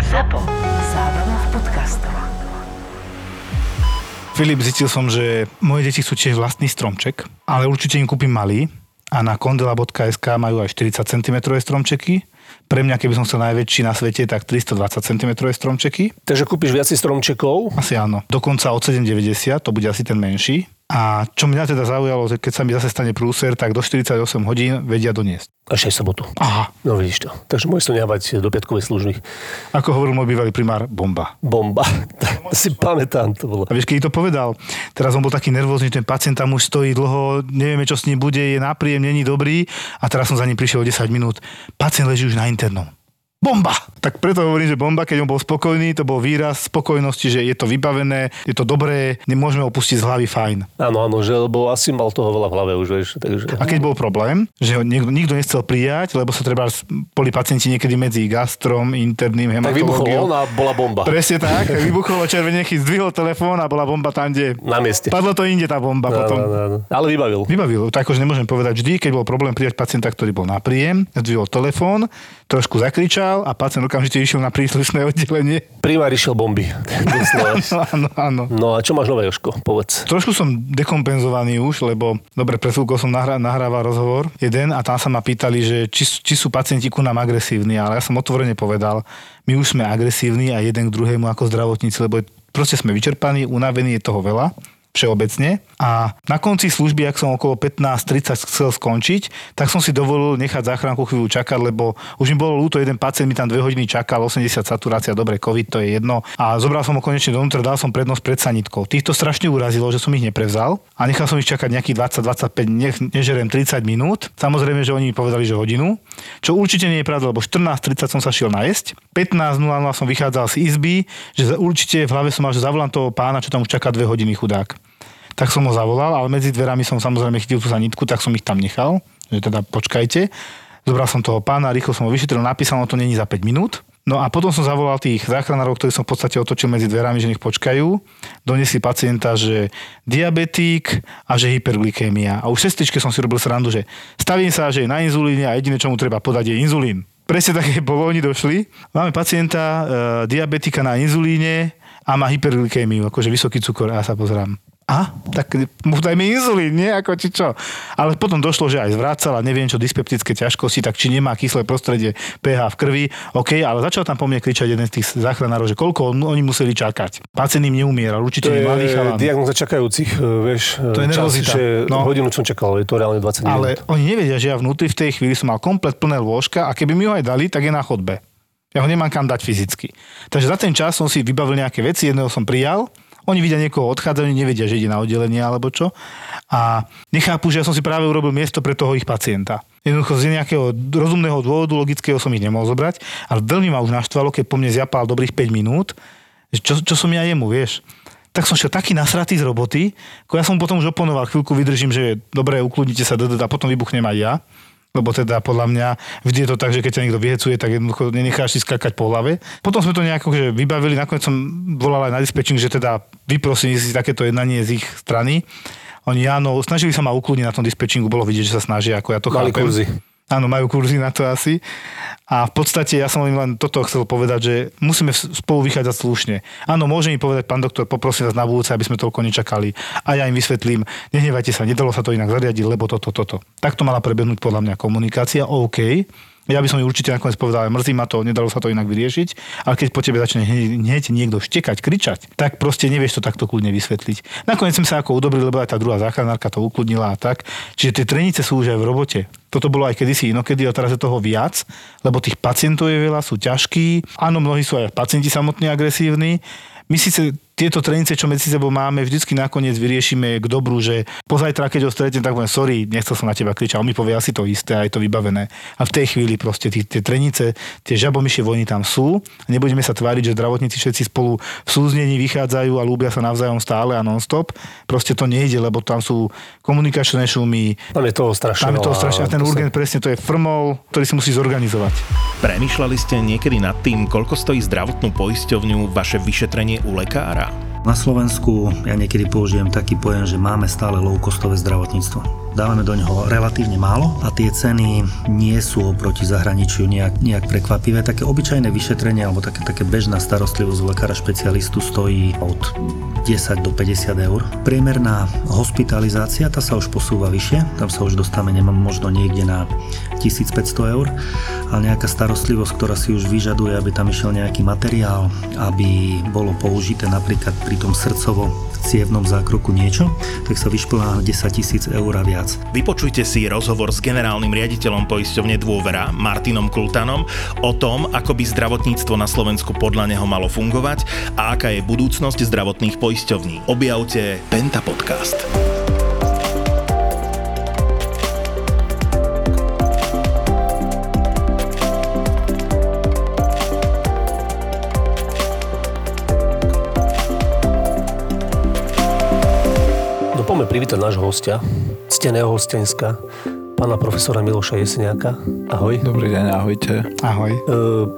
ZAPO. Zábrná v podcastov. Filip, zistil som, že moje deti chcú tiež vlastný stromček, ale určite im kúpim malý a na kondela.sk majú aj 40 cm stromčeky. Pre mňa, keby som chcel najväčší na svete, tak 320 cm stromčeky. Takže kúpiš viacej stromčekov. Asi áno. Dokonca od 7,90, to bude asi ten menší. A čo mňa teda zaujalo, že keď sa mi zase stane prúser, tak do 48 hodín vedia doniesť. Až aj sobotu. Aha. No vidíš to. Takže môžeš to nehávať do piatkovej služby. Ako hovoril môj bývalý primár, bomba. Bomba. to si pamätám, to bolo. A vieš, keď to povedal, teraz on bol taký nervózny, ten pacient tam už stojí dlho, nevieme, čo s ním bude, je nápríjem, není dobrý a teraz som za ním prišiel o 10 minút. Pacient leží už na internom. Bomba! Tak preto hovorím, že bomba, keď on bol spokojný, to bol výraz spokojnosti, že je to vybavené, je to dobré, nemôžeme opustiť z hlavy fajn. Áno, áno, že lebo asi mal toho veľa v hlave už, vieš. Takže... A keď bol problém, že ho niekto, nikto nechcel prijať, lebo sa treba boli pacienti niekedy medzi gastrom, interným Tak vybuchol hematológiou. on a bola bomba. Presne tak, vybuchol červenechy, zdvihol telefón a bola bomba tam, kde... Na mieste. Padlo to inde tá bomba No, potom. no, no, no. Ale vybavil. Vybavil, tak akože nemôžem povedať vždy, keď bol problém prijať pacienta, ktorý bol na príjem, zdvihol telefón, trošku zakričal a pacient okamžite išiel na príslušné oddelenie. Primár išiel bomby. Áno, áno. no a čo máš nové, Joško? Povedz. Trošku som dekompenzovaný už, lebo dobre, pred chvíľkou som nahrá, nahrával rozhovor jeden a tam sa ma pýtali, že či, či sú pacienti ku nám agresívni, ale ja som otvorene povedal, my už sme agresívni a jeden k druhému ako zdravotníci, lebo proste sme vyčerpaní, unavení, je toho veľa všeobecne. A na konci služby, ak som okolo 15-30 chcel skončiť, tak som si dovolil nechať záchranku chvíľu čakať, lebo už mi bolo ľúto, jeden pacient mi tam dve hodiny čakal, 80 saturácia, dobre, COVID, to je jedno. A zobral som ho konečne dovnútra, dal som prednosť pred sanitkou. Týchto strašne urazilo, že som ich neprevzal a nechal som ich čakať nejakých 20-25, nech, nežerem 30 minút. Samozrejme, že oni mi povedali, že hodinu, čo určite nie je pravda, lebo 14.30 som sa šiel najesť, 15.00 som vychádzal z izby, že určite v hlave som mal, že zavolám toho pána, čo tam už čaká dve hodiny chudák tak som ho zavolal, ale medzi dverami som samozrejme chytil tú sanitku, tak som ich tam nechal, že teda počkajte. Zobral som toho pána, rýchlo som ho vyšetril, napísal, no to není za 5 minút. No a potom som zavolal tých záchranárov, ktorí som v podstate otočil medzi dverami, že nech počkajú. Donesli pacienta, že diabetík a že hyperglykémia. A už sestričke som si robil srandu, že stavím sa, že je na inzulíne a jediné, čo mu treba podať, je inzulín. Presne také bolo, oni došli. Máme pacienta, e, diabetika na inzulíne a má hyperglykémiu, akože vysoký cukor. A ja sa pozerám. A, tak mu dajme inzulín, nie? Ako či čo. Ale potom došlo, že aj zvracal a neviem čo, dyspeptické ťažkosti, tak či nemá kyslé prostredie pH v krvi. OK, ale začal tam po mne kričať jeden z tých záchranárov, že koľko on- oni museli čakať. Pacient im neumieral, určite To nie malý je chalan. diagnoza čakajúcich, e, vieš. To je čas, nervozita. Že No. hodinu som čakal, je to reálne 20 minút. Ale oni nevedia, že ja vnútri v tej chvíli som mal komplet plné lôžka a keby mi ho aj dali, tak je na chodbe. Ja ho nemám kam dať fyzicky. Takže za ten čas som si vybavil nejaké veci, jedného som prijal, oni vidia niekoho odchádzať, oni nevedia, že ide na oddelenie alebo čo. A nechápu, že ja som si práve urobil miesto pre toho ich pacienta. Jednoducho z nejakého rozumného dôvodu, logického som ich nemohol zobrať, ale veľmi ma už naštvalo, keď po mne zjapal dobrých 5 minút, čo, čo som ja jemu, vieš. Tak som šiel taký nasratý z roboty, ako ja som potom už oponoval, chvíľku vydržím, že dobre, ukludnite sa, a potom vybuchnem aj ja. Lebo teda podľa mňa vždy je to tak, že keď ťa niekto vyhecuje, tak jednoducho nenecháš si skakať po hlave. Potom sme to nejako že vybavili, nakoniec som volal aj na dispečing, že teda vyprosím si takéto jednanie z ich strany. Oni áno, snažili sa ma ukludniť na tom dispečingu, bolo vidieť, že sa snažia, ako ja to Mali chápem. kurzy. Áno, majú kurzy na to asi. A v podstate ja som len toto chcel povedať, že musíme spolu vychádzať slušne. Áno, môže mi povedať, pán doktor, poprosím vás na budúce, aby sme toľko nečakali. A ja im vysvetlím, nehnevajte sa, nedalo sa to inak zariadiť, lebo toto, toto. Takto mala prebehnúť podľa mňa komunikácia, OK. Ja by som ju určite nakoniec povedal, mrzí ma to, nedalo sa to inak vyriešiť, ale keď po tebe začne hneď, niekto štekať, kričať, tak proste nevieš to takto kľudne vysvetliť. Nakoniec sme sa ako udobrili, lebo aj tá druhá záchranárka to ukludnila a tak. Čiže tie trenice sú už aj v robote. Toto bolo aj kedysi inokedy, a teraz je toho viac, lebo tých pacientov je veľa, sú ťažkí. Áno, mnohí sú aj pacienti samotní agresívni. My síce tieto trenice, čo medzi sebou máme, vždycky nakoniec vyriešime k dobru, že pozajtra, keď ho stretnem, tak poviem, sorry, nechcel som na teba kričať. On mi povie asi to isté a je to vybavené. A v tej chvíli proste tí, tie trenice, tie žabomyšie vojny tam sú. Nebudeme sa tváriť, že zdravotníci všetci spolu v súznení vychádzajú a ľúbia sa navzájom stále a non-stop. Proste to nejde, lebo tam sú komunikačné šumy, Tam je toho strašne tam je toho strašne. A ten To sa- urgent presne to je frmol, ktorý si musí zorganizovať. Premýšľali ste niekedy nad tým, koľko stojí zdravotnú poisťovňu vaše vyšetrenie u lekára? Na Slovensku ja niekedy použijem taký pojem, že máme stále low-costové zdravotníctvo. Dávame do neho relatívne málo a tie ceny nie sú oproti zahraničiu nejak, nejak prekvapivé. Také obyčajné vyšetrenie alebo také, také bežná starostlivosť lekára špecialistu stojí od 10 do 50 eur. Priemerná hospitalizácia, tá sa už posúva vyššie, tam sa už dostávame nemám možno niekde na 1500 eur, ale nejaká starostlivosť, ktorá si už vyžaduje, aby tam išiel nejaký materiál, aby bolo použité napríklad pri tom srdcovo cievnom zákroku niečo, tak sa vyšplá 10 tisíc eur a viac. Vypočujte si rozhovor s generálnym riaditeľom poisťovne Dôvera Martinom Kultanom o tom, ako by zdravotníctvo na Slovensku podľa neho malo fungovať a aká je budúcnosť zdravotných poisťovní. Objavte Penta Podcast. No poďme privítať nášho hostia, cteného hostenska, pána profesora Miloša Jeseniaka. Ahoj. Dobrý deň, ahojte. Ahoj. E,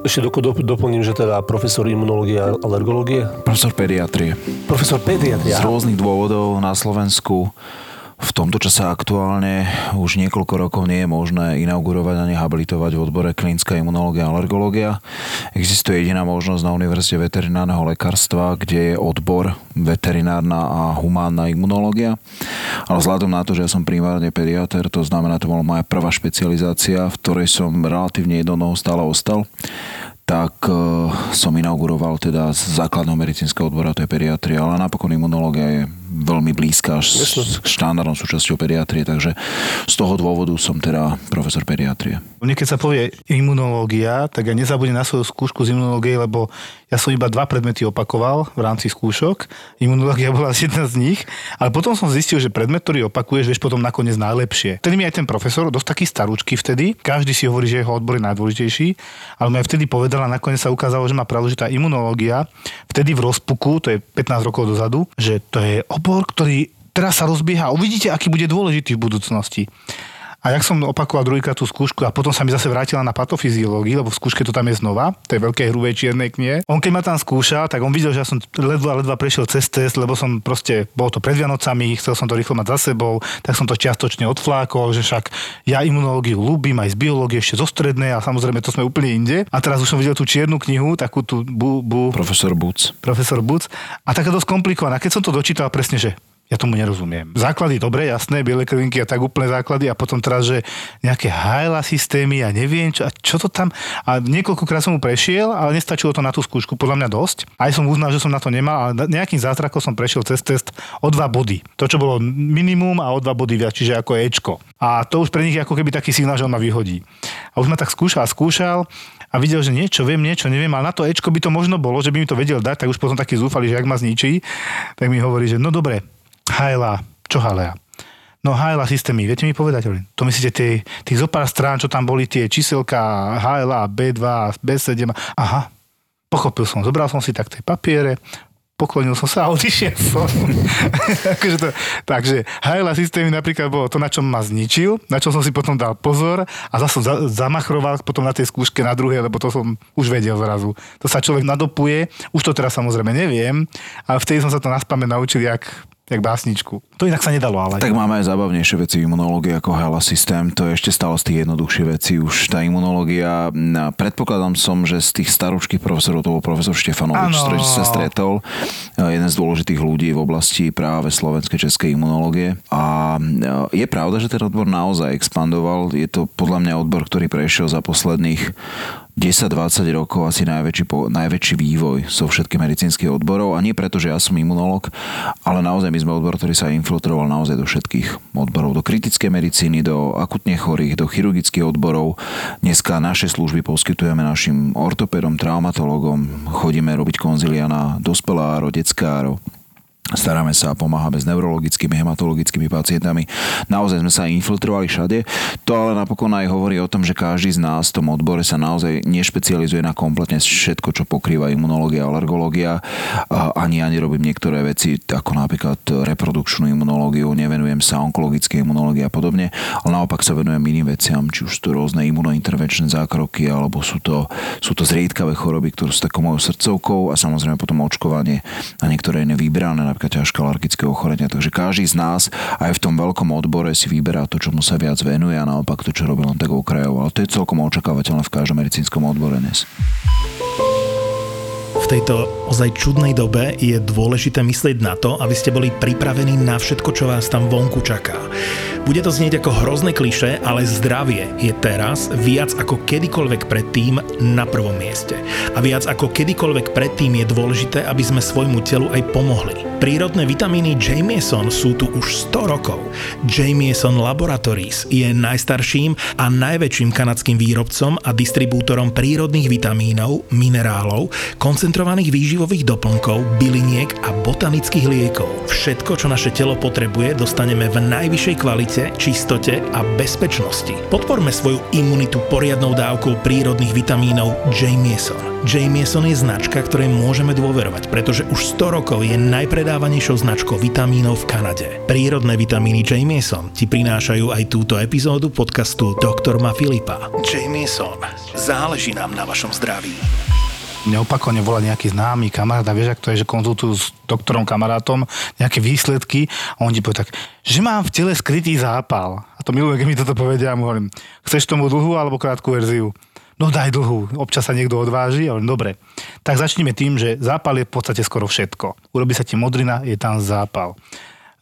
ešte doko, dop, doplním, že teda profesor imunológie a alergológie. Profesor pediatrie. Profesor pediatria. Z rôznych dôvodov na Slovensku v tomto čase aktuálne už niekoľko rokov nie je možné inaugurovať ani habilitovať v odbore klinická imunológia a alergológia. Existuje jediná možnosť na Univerzite veterinárneho lekárstva, kde je odbor veterinárna a humánna imunológia. Ale vzhľadom na to, že ja som primárne pediater, to znamená, to bola moja prvá špecializácia, v ktorej som relatívne jednou stále ostal, tak e, som inauguroval teda z základného medicínskeho odbora, to je pediatria, ale napokon imunológia je veľmi blízka až s štandardnou súčasťou pediatrie, takže z toho dôvodu som teda profesor pediatrie. Mne keď sa povie imunológia, tak ja nezabudnem na svoju skúšku z imunológie, lebo ja som iba dva predmety opakoval v rámci skúšok. Imunológia bola jedna z nich, ale potom som zistil, že predmet, ktorý opakuješ, vieš potom nakoniec najlepšie. Vtedy mi aj ten profesor, dosť taký starúčky vtedy, každý si hovorí, že jeho odbor je najdôležitejší, ale mi aj vtedy povedal a nakoniec sa ukázalo, že má pravdu, že tá imunológia vtedy v rozpuku, to je 15 rokov dozadu, že to je obor, ktorý teraz sa rozbieha. Uvidíte, aký bude dôležitý v budúcnosti. A jak som opakoval druhýkrát tú skúšku a potom sa mi zase vrátila na patofyziológii, lebo v skúške to tam je znova, tej veľkej hrubej čiernej knihe. On keď ma tam skúšal, tak on videl, že ja som ledva ledva prešiel cez test, lebo som proste, bolo to pred Vianocami, chcel som to rýchlo mať za sebou, tak som to čiastočne odflákol, že však ja imunológiu ľúbim aj z biológie ešte zo strednej a samozrejme to sme úplne inde. A teraz už som videl tú čiernu knihu, takú tú bu, bu, Profesor Buc. profesor Buc. A taká dosť komplikovaná. Keď som to dočítal presne, že ja tomu nerozumiem. Základy dobre, jasné, biele krvinky a tak úplne základy a potom teraz, že nejaké hajla systémy a neviem čo, a čo to tam. A niekoľkokrát som mu prešiel, ale nestačilo to na tú skúšku, podľa mňa dosť. Aj som uznal, že som na to nemal, ale nejakým zázrakom som prešiel cez test o dva body. To, čo bolo minimum a o dva body viac, čiže ako Ečko. A to už pre nich je ako keby taký signál, že on ma vyhodí. A už ma tak skúšal a skúšal a videl, že niečo viem, niečo neviem, ale na to Ečko by to možno bolo, že by mi to vedel dať, tak už potom taký zúfali, že ak ma zničí, tak mi hovorí, že no dobre, Hajla, čo Hajla? No Hajla systémy, viete mi povedať? To myslíte tie, tých zo pár strán, čo tam boli tie číselka HLA, B2, B7. Aha, pochopil som, zobral som si tak tie papiere, poklonil som sa a odišiel som. akože to, takže Hajla systémy napríklad bolo to, na čom ma zničil, na čo som si potom dal pozor a zase za, zamachroval potom na tej skúške na druhej, lebo to som už vedel zrazu. To sa človek nadopuje, už to teraz samozrejme neviem, ale vtedy som sa to naspamäť naučil, jak jak básničku. To inak sa nedalo, ale... Tak máme aj zábavnejšie veci v imunológii ako HELA systém, to je ešte stále z tých jednoduchšie veci. Už tá imunológia, predpokladám som, že z tých staručkých profesorov to bol profesor Štefanovič, ktorým si sa stretol, e, jeden z dôležitých ľudí v oblasti práve slovenskej českej imunológie. A e, je pravda, že ten odbor naozaj expandoval. Je to podľa mňa odbor, ktorý prešiel za posledných 10-20 rokov asi najväčší, najväčší vývoj zo všetkých medicínskych odborov. A nie preto, že ja som imunológ, ale naozaj my sme odbor, ktorý sa infiltroval naozaj do všetkých odborov, do kritickej medicíny, do akutne chorých, do chirurgických odborov. Dneska naše služby poskytujeme našim ortopedom, traumatologom, chodíme robiť konzilia na dospeláro, deckáro, Staráme sa a pomáhame s neurologickými, hematologickými pacientami. Naozaj sme sa infiltrovali všade. To ale napokon aj hovorí o tom, že každý z nás v tom odbore sa naozaj nešpecializuje na kompletne všetko, čo pokrýva imunológia alergológia. Ani ja nerobím niektoré veci, ako napríklad reprodukčnú imunológiu, nevenujem sa onkologickej imunológii a podobne, ale naopak sa venujem iným veciam, či už sú to rôzne imunointervenčné zákroky, alebo sú to, sú to zriedkavé choroby, ktoré sú takou mojou srdcovkou a samozrejme potom očkovanie a niektoré iné vybrané, napríklad ťažké alergické ochorenia. Takže každý z nás aj v tom veľkom odbore si vyberá to, čomu sa viac venuje a naopak to, čo robí len tak okrajovo. Ale to je celkom očakávateľné v každom medicínskom odbore dnes. V tejto ozaj čudnej dobe je dôležité myslieť na to, aby ste boli pripravení na všetko, čo vás tam vonku čaká. Bude to znieť ako hrozné kliše, ale zdravie je teraz viac ako kedykoľvek predtým na prvom mieste. A viac ako kedykoľvek predtým je dôležité, aby sme svojmu telu aj pomohli. Prírodné vitamíny Jamieson sú tu už 100 rokov. Jamieson Laboratories je najstarším a najväčším kanadským výrobcom a distribútorom prírodných vitamínov, minerálov, koncentrovaných výživových doplnkov, byliniek a botanických liekov. Všetko, čo naše telo potrebuje, dostaneme v najvyššej kvalite čistote a bezpečnosti. Podporme svoju imunitu poriadnou dávkou prírodných vitamínov Jamieson. Jamieson je značka, ktorej môžeme dôverovať, pretože už 100 rokov je najpredávanejšou značkou vitamínov v Kanade. Prírodné vitamíny Jamieson ti prinášajú aj túto epizódu podcastu Doktor Ma Filipa. Jamieson. Záleží nám na vašom zdraví mne opakovane volá nejaký známy kamarát a vieš, ak to je, že konzultujú s doktorom, kamarátom nejaké výsledky a on ti povie tak, že mám v tele skrytý zápal. A to milujem, keď mi toto povedia a mu hovorím, chceš tomu dlhú alebo krátku verziu? No daj dlhú, občas sa niekto odváži, ale dobre. Tak začneme tým, že zápal je v podstate skoro všetko. Urobí sa ti modrina, je tam zápal.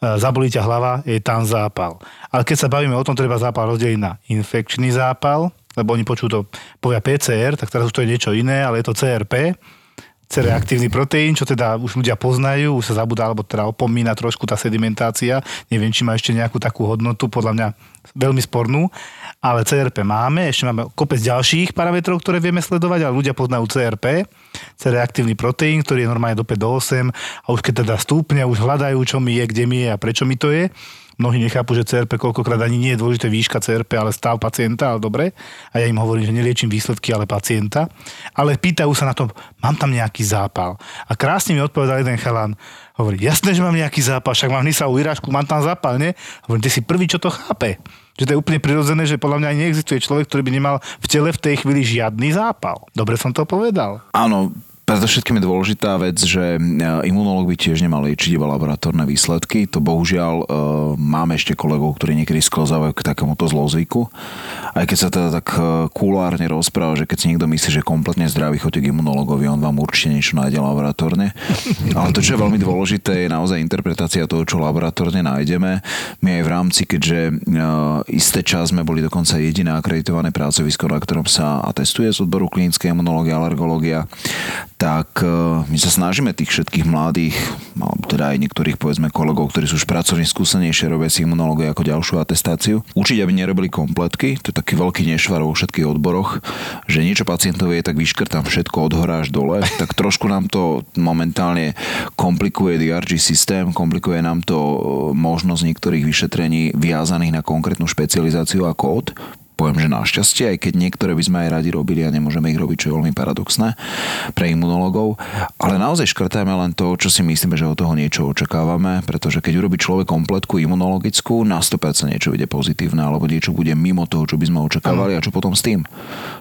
E, zabolí ťa hlava, je tam zápal. Ale keď sa bavíme o tom, treba zápal rozdeliť na infekčný zápal, lebo oni počujú to, povia PCR, tak teraz už to je niečo iné, ale je to CRP, C-reaktívny proteín, čo teda už ľudia poznajú, už sa zabúda, alebo teda opomína trošku tá sedimentácia. Neviem, či má ešte nejakú takú hodnotu, podľa mňa veľmi spornú. Ale CRP máme, ešte máme kopec ďalších parametrov, ktoré vieme sledovať, ale ľudia poznajú CRP, C-reaktívny proteín, ktorý je normálne do 5 do 8 a už keď teda stúpne, už hľadajú, čo mi je, kde mi je a prečo mi to je mnohí nechápu, že CRP koľkokrát ani nie je dôležité výška CRP, ale stav pacienta, ale dobre. A ja im hovorím, že neliečím výsledky, ale pacienta. Ale pýtajú sa na to, mám tam nejaký zápal. A krásne mi odpovedal jeden chalan, hovorí, jasné, že mám nejaký zápal, však mám u Irášku, mám tam zápal, ne? Hovorím, ty si prvý, čo to chápe. Že to je úplne prirodzené, že podľa mňa neexistuje človek, ktorý by nemal v tele v tej chvíli žiadny zápal. Dobre som to povedal. Áno, Predovšetkým je dôležitá vec, že e, imunológ by tiež nemal liečiť iba laboratórne výsledky. To bohužiaľ e, máme ešte kolegov, ktorí niekedy sklzávajú k takémuto zlozvyku. Aj keď sa teda tak e, kulárne rozpráva, že keď si niekto myslí, že kompletne zdravý chodí k imunológovi, on vám určite niečo nájde laboratórne. Ale to, čo je veľmi dôležité, je naozaj interpretácia toho, čo laboratórne nájdeme. My aj v rámci, keďže isté čas sme boli dokonca jediné akreditované pracovisko, na ktorom sa atestuje z odboru klinické imunológia, alergológia, tak e, my sa snažíme tých všetkých mladých, alebo teda aj niektorých povedzme kolegov, ktorí sú už pracovne skúsenejšie, robia si imunológiu ako ďalšiu atestáciu, učiť, aby nerobili kompletky, to je taký veľký nešvar vo všetkých odboroch, že niečo pacientovi je tak vyškrtám všetko od hora až dole, tak trošku nám to momentálne komplikuje DRG systém, komplikuje nám to e, možnosť niektorých vyšetrení viazaných na konkrétnu špecializáciu a kód, poviem, že našťastie, aj keď niektoré by sme aj radi robili a nemôžeme ich robiť, čo je veľmi paradoxné pre imunológov. Ale naozaj škrtajme len to, čo si myslíme, že od toho niečo očakávame, pretože keď urobí človek kompletku imunologickú, na 100% niečo bude pozitívne, alebo niečo bude mimo toho, čo by sme očakávali a čo potom s tým.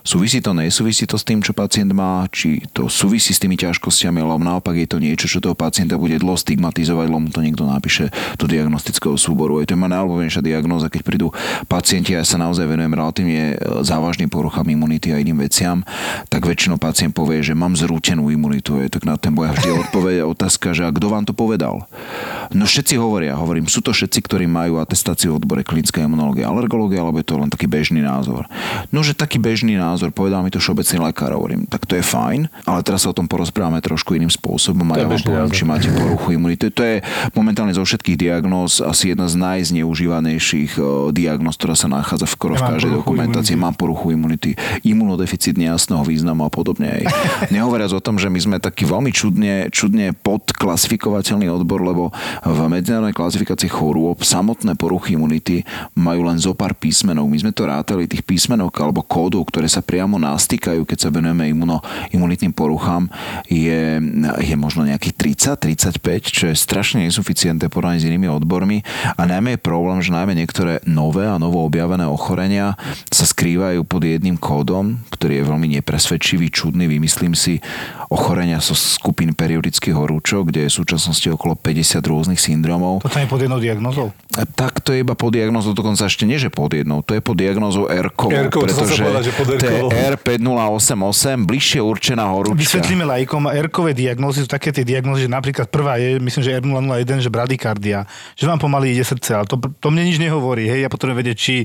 Súvisí to, nesúvisí to s tým, čo pacient má, či to súvisí s tými ťažkosťami, alebo naopak je to niečo, čo toho pacienta bude dlho stigmatizovať, lebo mu to niekto napíše do diagnostického súboru. Je to má najľúbenejšia diagnóza, keď prídu pacienti, ja sa naozaj venujem relatívne e, závažným poruchám imunity a iným veciam, tak väčšinou pacient povie, že mám zrútenú imunitu. Je tak na ten boja vždy odpoveď otázka, že a kto vám to povedal? No všetci hovoria, hovorím, sú to všetci, ktorí majú atestáciu v odbore klinická imunológia, alergológia, alebo je to len taký bežný názor. No, že taký bežný názor, povedal mi to všeobecný lekár, hovorím, tak to je fajn, ale teraz sa o tom porozprávame trošku iným spôsobom a ja vám poviem, či máte poruchu imunity. To je momentálne zo všetkých diagnóz asi jedna z najzneužívanejších e, diagnóz, ktorá sa nachádza v, v každej dokumentácie, mám poruchu imunity, imunodeficit nejasného významu a podobne. Nehovoriac o tom, že my sme taký veľmi čudne, čudne podklasifikovateľný odbor, lebo v medzinárodnej klasifikácii chorôb samotné poruchy imunity majú len zo pár písmenov. My sme to rátali tých písmenok alebo kódov, ktoré sa priamo nastýkajú, keď sa venujeme imuno, imunitným poruchám, je, je možno nejakých 30-35, čo je strašne nesuficientné porovnaní s inými odbormi a najmä je problém, že najmä niektoré nové a novo objavené ochorenia sa skrývajú pod jedným kódom, ktorý je veľmi nepresvedčivý, čudný, vymyslím si, ochorenia so skupín periodických horúčok, kde je v súčasnosti okolo 50 rôznych syndromov. To je pod jednou diagnozou? Tak to je iba pod diagnozou, dokonca ešte nie, že pod jednou, to je pod diagnozou som pretože že pod to je R-kovou. R5088, bližšie určená horúčka. Vysvetlíme lajkom, R-kové diagnózy sú také tie diagnózy, že napríklad prvá je, myslím, že R001, že bradykardia, že vám pomaly ide srdce, ale to, to mne nič nehovorí, hej, ja potrebujem vedieť, či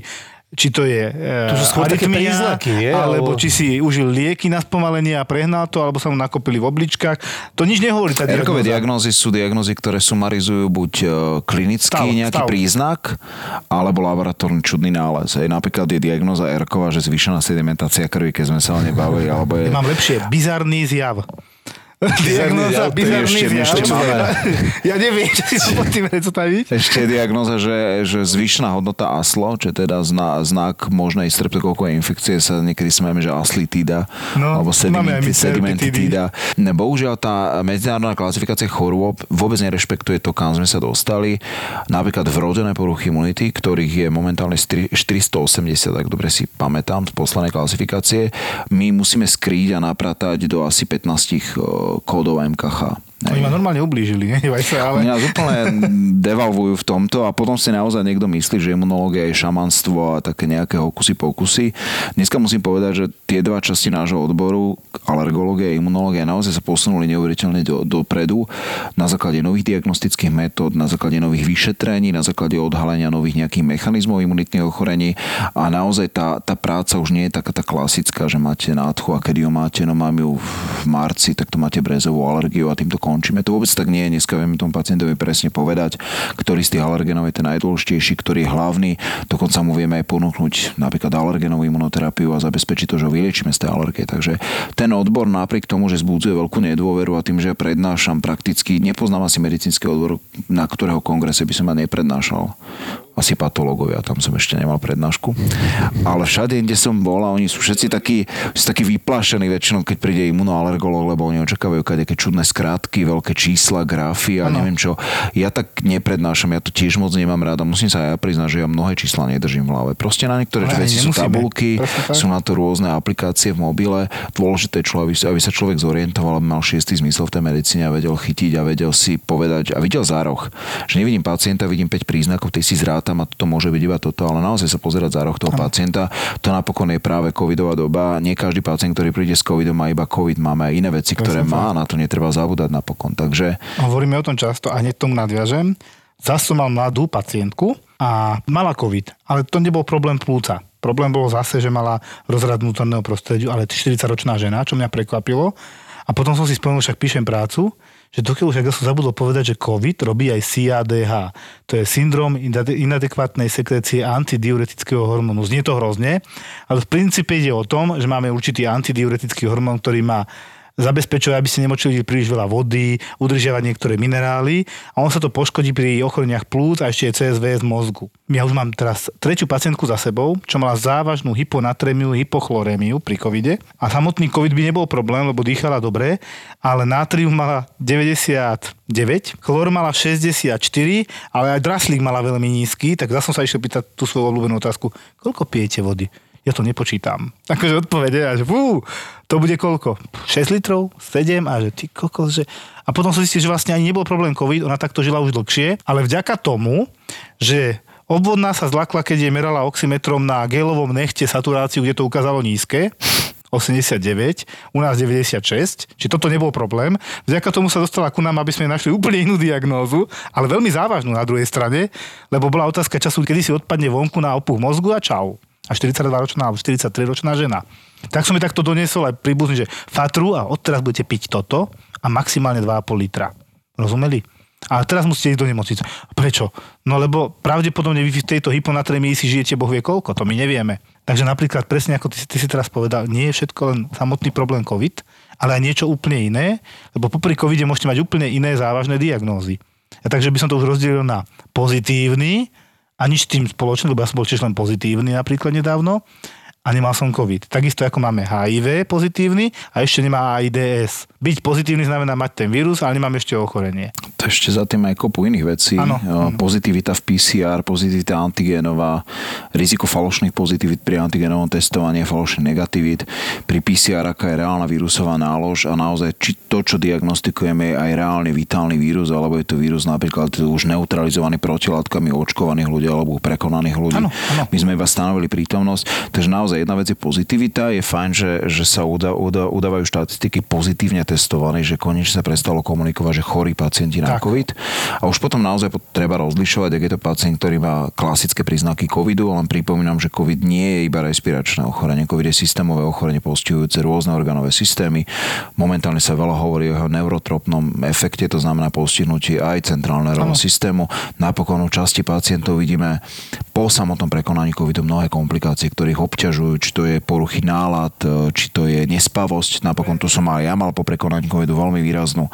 či to je To sú skôr také príznaky, nie? alebo či si užil lieky na spomalenie a prehnal to, alebo sa mu nakopili v obličkách. To nič nehovorí tá R-kové diagnóza. diagnózy sú diagnózy, ktoré sumarizujú buď e, klinický Stav, nejaký stav. príznak, alebo laboratórny čudný nález. Hej, napríklad je diagnóza r že zvýšená sedimentácia krvi, keď sme sa o nej bavili, alebo je... Ja mám lepšie, bizarný zjav. Je bizarný ešte- ešte máme. Ja neviem, čo si pod tým predstaviť. Ešte je diagnoza, že, že zvýšená hodnota ASLO, čo je teda zna, znak možnej streptokokovej infekcie, sa niekedy smieme, že aslitída, No, alebo sedimentitída. Bohužiaľ tá medzinárodná klasifikácia chorôb vôbec nerešpektuje to, kam sme sa dostali. Napríklad vrodené poruchy imunity, ktorých je momentálne stri- 480, tak dobre si pamätám z poslednej klasifikácie. My musíme skrýť a napratať do asi 15 kódov MKH. Oni ma normálne ublížili, nenevaj sa, ale... Nás úplne devalvujú v tomto a potom si naozaj niekto myslí, že imunológia je šamanstvo a také nejaké hokusy pokusy. Dneska musím povedať, že tie dva časti nášho odboru, alergológia a imunológia, naozaj sa posunuli neuveriteľne do, dopredu na základe nových diagnostických metód, na základe nových vyšetrení, na základe odhalenia nových nejakých mechanizmov imunitných ochorení a naozaj tá, tá práca už nie je taká tá klasická, že máte nádchu a kedy ju máte, no mám ju v marci, tak to máte brezovú alergiu a týmto končíme. To vôbec tak nie je. Dneska vieme tomu pacientovi presne povedať, ktorý z tých alergenov je ten najdôležitejší, ktorý je hlavný. Dokonca mu vieme aj ponúknuť napríklad alergenovú imunoterapiu a zabezpečiť to, že ho vyliečíme z tej alergie. Takže ten odbor napriek tomu, že zbudzuje veľkú nedôveru a tým, že prednášam prakticky, nepoznám asi medicínsky odbor, na ktorého kongrese by som ma neprednášal asi patológovia, tam som ešte nemal prednášku. Ale všade, kde som bol a oni sú všetci takí, sú takí vyplášení väčšinou, keď príde imunoalergolog, lebo oni očakávajú kadejaké čudné skrátky, veľké čísla, grafy a neviem čo. Ja tak neprednášam, ja to tiež moc nemám rád a musím sa aj ja priznať, že ja mnohé čísla nedržím v hlave. Proste na niektoré Ale veci sú tabulky, sú na to rôzne aplikácie v mobile. Dôležité je, aby sa človek zorientoval, aby mal šiestý zmysel v tej medicíne a vedel chytiť a vedel si povedať a videl zároh. Že nevidím pacienta, vidím 5 príznakov, ty si zrátam a toto môže byť iba toto, ale naozaj sa pozerať za roh toho pacienta. To napokon je práve covidová doba. Nie každý pacient, ktorý príde s covidom, má iba covid, máme aj iné veci, ktoré má na to netreba zabúdať napokon. Takže Hovoríme o tom často a hneď tomu nadviažem. Zas som mal mladú pacientku a mala COVID, ale to nebol problém plúca. Problém bol zase, že mala rozrad vnútorného prostrediu, ale 40-ročná žena, čo mňa prekvapilo. A potom som si spomenul, však píšem prácu, že dokiaľ však ja som zabudol povedať, že COVID robí aj CADH. To je syndrom inade- inadekvátnej sekrécie antidiuretického hormónu. Znie to hrozne, ale v princípe ide o tom, že máme určitý antidiuretický hormón, ktorý má zabezpečuje, aby ste nemočili príliš veľa vody, udržiavať niektoré minerály a on sa to poškodí pri ochoreniach plúc a ešte je CSV z mozgu. Ja už mám teraz tretiu pacientku za sebou, čo mala závažnú hyponatrémiu, hypochlorémiu pri covide a samotný covid by nebol problém, lebo dýchala dobre, ale natrium mala 99, chlor mala 64, ale aj draslík mala veľmi nízky, tak zase som sa išiel pýtať tú svoju obľúbenú otázku, koľko pijete vody? ja to nepočítam. Akože odpovede a že fú, to bude koľko? 6 litrov? 7? A že ty kokos, že... A potom som zistil, že vlastne ani nebol problém COVID, ona takto žila už dlhšie, ale vďaka tomu, že obvodná sa zlakla, keď je merala oximetrom na gelovom nechte saturáciu, kde to ukázalo nízke, 89, u nás 96, či toto nebol problém. Vďaka tomu sa dostala ku nám, aby sme našli úplne inú diagnózu, ale veľmi závažnú na druhej strane, lebo bola otázka času, kedy si odpadne vonku na opuch mozgu a čau a 42-ročná alebo 43-ročná žena. Tak som mi takto doniesol aj príbuzný, že fatru a odteraz budete piť toto a maximálne 2,5 litra. Rozumeli? A teraz musíte ísť do nemocnice. Prečo? No lebo pravdepodobne vy v tejto hyponatrémii si žijete boh vie koľko, to my nevieme. Takže napríklad presne ako ty, ty si teraz povedal, nie je všetko len samotný problém COVID, ale aj niečo úplne iné, lebo popri covide môžete mať úplne iné závažné diagnózy. A takže by som to už rozdelil na pozitívny, a nič s tým spoločné, lebo ja som bol tiež len pozitívny napríklad nedávno. A nemal som COVID. Takisto ako máme HIV pozitívny a ešte nemá AIDS. Byť pozitívny znamená mať ten vírus, ale nemám ešte ochorenie. To ešte za tým aj kopu iných vecí. Áno, Eh, Pozitivita v PCR, pozitivita antigénová, riziko falošných pozitivít pri antigénovom testovaní, falošných negativít. Pri PCR, aká je reálna vírusová nálož a naozaj, či to, čo diagnostikujeme, je aj reálne vitálny vírus, alebo je to vírus napríklad už neutralizovaný protilátkami očkovaných ľudí alebo prekonaných ľudí. Áno, áno. My sme iba stanovili prítomnosť. Takže naozaj jedna vec je pozitivita. Je fajn, že, že sa uda, uda, udávajú štatistiky pozitívne testované, že konečne sa prestalo komunikovať, že chorí pacienti na Tak. COVID. A už potom naozaj treba rozlišovať, ak je to pacient, ktorý má klasické príznaky covidu, len pripomínam, že COVID nie je iba respiračné ochorenie. COVID je systémové ochorenie postihujúce rôzne orgánové systémy. Momentálne sa veľa hovorí o jeho neurotropnom efekte, to znamená postihnutí aj centrálneho nervového systému. Napokon u časti pacientov vidíme po samotnom prekonaní covidu mnohé komplikácie, ktoré ich obťažujú, či to je poruchy nálad, e, či to je nespavosť. Napokon to som aj ja mal po prekonaní covidu veľmi výraznú.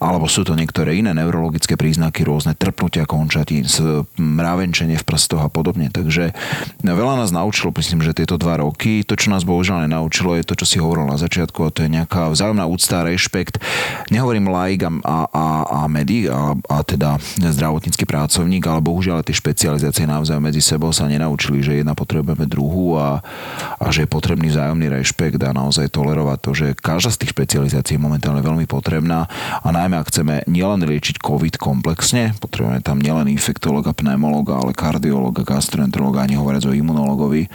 Alebo sú to niektoré iné neurologické príznaky, rôzne trpnutia končatín, mravenčenie v prstoch a podobne. Takže no, veľa nás naučilo, myslím, že tieto dva roky. To, čo nás bohužiaľ nenaučilo, je to, čo si hovoril na začiatku, a to je nejaká vzájomná úcta, rešpekt. Nehovorím laik a, a, a, medic, a, a teda zdravotnícky pracovník, ale bohužiaľ tie špecializácie navzájom medzi sebou sa nenaučili, že jedna potrebujeme druhú a, a že je potrebný vzájomný rešpekt a naozaj tolerovať to, že každá z tých špecializácií je momentálne veľmi potrebná a najmä ak chceme nielen liečiť COVID komplexne, potrebujeme tam nielen infektológa, pneumológa, ale kardiológa, gastroenterológa, ani hovoriac o imunológovi,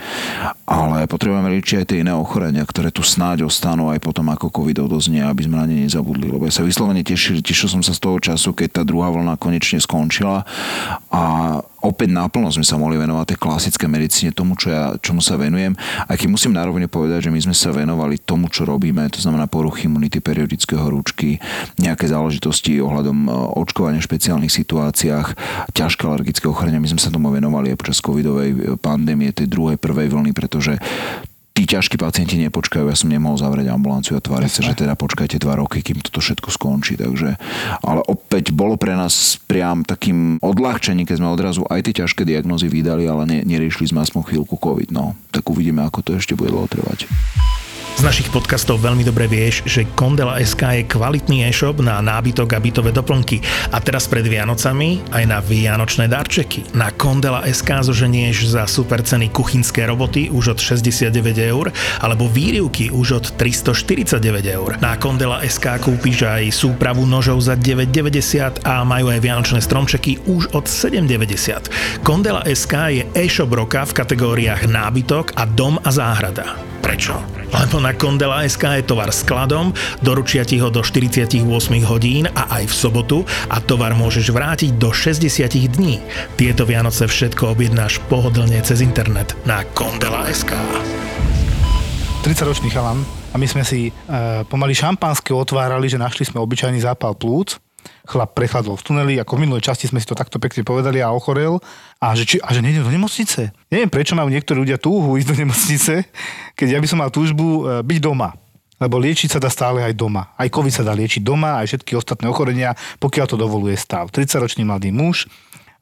ale potrebujeme liečiť aj tie iné ochorenia, ktoré tu snáď ostanú aj potom, ako COVID odoznie, aby sme na ne nezabudli. Lebo ja sa vyslovene tešil, tešil som sa z toho času, keď tá druhá vlna konečne skončila a opäť naplno sme sa mohli venovať tej klasické medicíne, tomu, čo ja, čomu sa venujem. A keď musím nárovne povedať, že my sme sa venovali tomu, čo robíme, to znamená poruchy imunity, periodické horúčky, nejaké záležitosti ohľadom e, očkovania v špeciálnych situáciách, ťažké alergické ochorenia. My sme sa tomu venovali aj počas covidovej e, pandémie, tej druhej, prvej vlny, pretože tí ťažkí pacienti nepočkajú, ja som nemohol zavrieť ambulanciu a tváriť sa, že teda počkajte dva roky, kým toto všetko skončí. Takže, ale opäť bolo pre nás priam takým odľahčením, keď sme odrazu aj tie ťažké diagnózy vydali, ale ne, neriešili sme aspoň chvíľku COVID. No, tak uvidíme, ako to ešte bude dlho trvať. Z našich podcastov veľmi dobre vieš, že Kondela SK je kvalitný e-shop na nábytok a bytové doplnky. A teraz pred Vianocami aj na vianočné darčeky. Na Kondela SK zoženieš za super ceny kuchynské roboty už od 69 eur alebo výrivky už od 349 eur. Na Kondela SK kúpiš aj súpravu nožov za 9,90 a majú aj vianočné stromčeky už od 7,90. Kondela SK je e-shop roka v kategóriách nábytok a dom a záhrada. Prečo? Lebo na Kondela SK je tovar skladom, doručia ti ho do 48 hodín a aj v sobotu a tovar môžeš vrátiť do 60 dní. Tieto Vianoce všetko objednáš pohodlne cez internet na Kondela SK. 30-ročný chalan a my sme si e, pomaly šampanské otvárali, že našli sme obyčajný zápal plúc. Chlap prechladol v tuneli, ako v minulej časti sme si to takto pekne povedali a ochorel. A že, či, a že nejdem do nemocnice. Neviem, prečo majú niektorí ľudia túhu ísť do nemocnice, keď ja by som mal túžbu e, byť doma. Lebo liečiť sa dá stále aj doma. Aj COVID sa dá liečiť doma, aj všetky ostatné ochorenia, pokiaľ to dovoluje stav. 30-ročný mladý muž,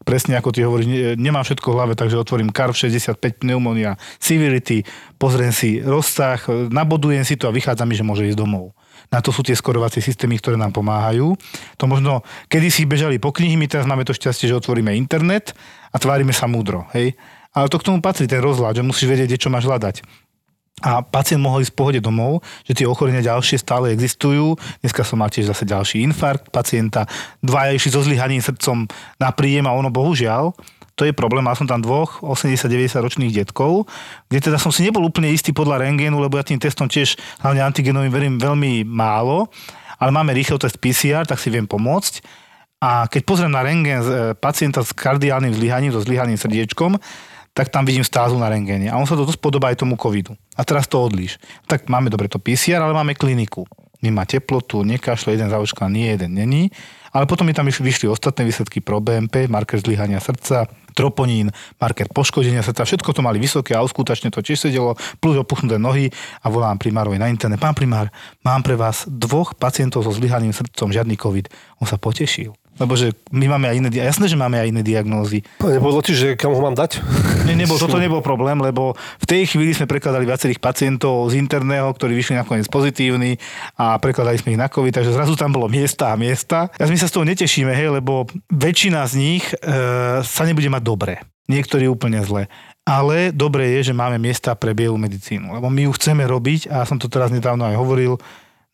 presne ako ty hovoríš, ne- nemám všetko v hlave, takže otvorím KARV 65 pneumonia, severity, pozriem si rozsah, nabodujem si to a vychádza mi, že môže ísť domov. Na to sú tie skorovacie systémy, ktoré nám pomáhajú. To možno, kedy si bežali po knihy, my teraz máme to šťastie, že otvoríme internet a tvárime sa múdro. Hej? Ale to k tomu patrí ten rozhľad, že musíš vedieť, čo máš hľadať a pacient mohol ísť v pohode domov, že tie ochorenia ďalšie stále existujú. Dneska som mal tiež zase ďalší infarkt pacienta, dvaja išli so zlyhaním srdcom na príjem a ono bohužiaľ, to je problém, mal som tam dvoch 80-90 ročných detkov, kde teda som si nebol úplne istý podľa rengénu, lebo ja tým testom tiež, hlavne antigenovým, verím veľmi málo, ale máme rýchlo test PCR, tak si viem pomôcť. A keď pozriem na rengén e, pacienta s kardiálnym zlyhaním, so zlyhaným srdiečkom, tak tam vidím stázu na rengéne. A on sa to dosť podobá aj tomu covidu. A teraz to odlíš. Tak máme dobre to PCR, ale máme kliniku. Nemá teplotu, nekašle, jeden zaočkovaný, nie jeden není. Ale potom mi tam vyšli, ostatné výsledky pro BMP, marker zlyhania srdca, troponín, marker poškodenia srdca, všetko to mali vysoké a uskutočne to tiež sedelo, plus opuchnuté nohy a volám primárovi na internet. Pán primár, mám pre vás dvoch pacientov so zlyhaným srdcom, žiadny COVID. On sa potešil. Lebo že my máme aj iné, jasné, že máme aj iné diagnózy. Nebolo ti, že kam ho mám dať? Ne, nebol, toto nebol problém, lebo v tej chvíli sme prekladali viacerých pacientov z interného, ktorí vyšli nakoniec pozitívni a prekladali sme ich na COVID, takže zrazu tam bolo miesta a miesta. A my sa z toho netešíme, hej, lebo väčšina z nich e, sa nebude mať dobre. Niektorí úplne zle. Ale dobre je, že máme miesta pre bielu medicínu, lebo my ju chceme robiť a ja som to teraz nedávno aj hovoril,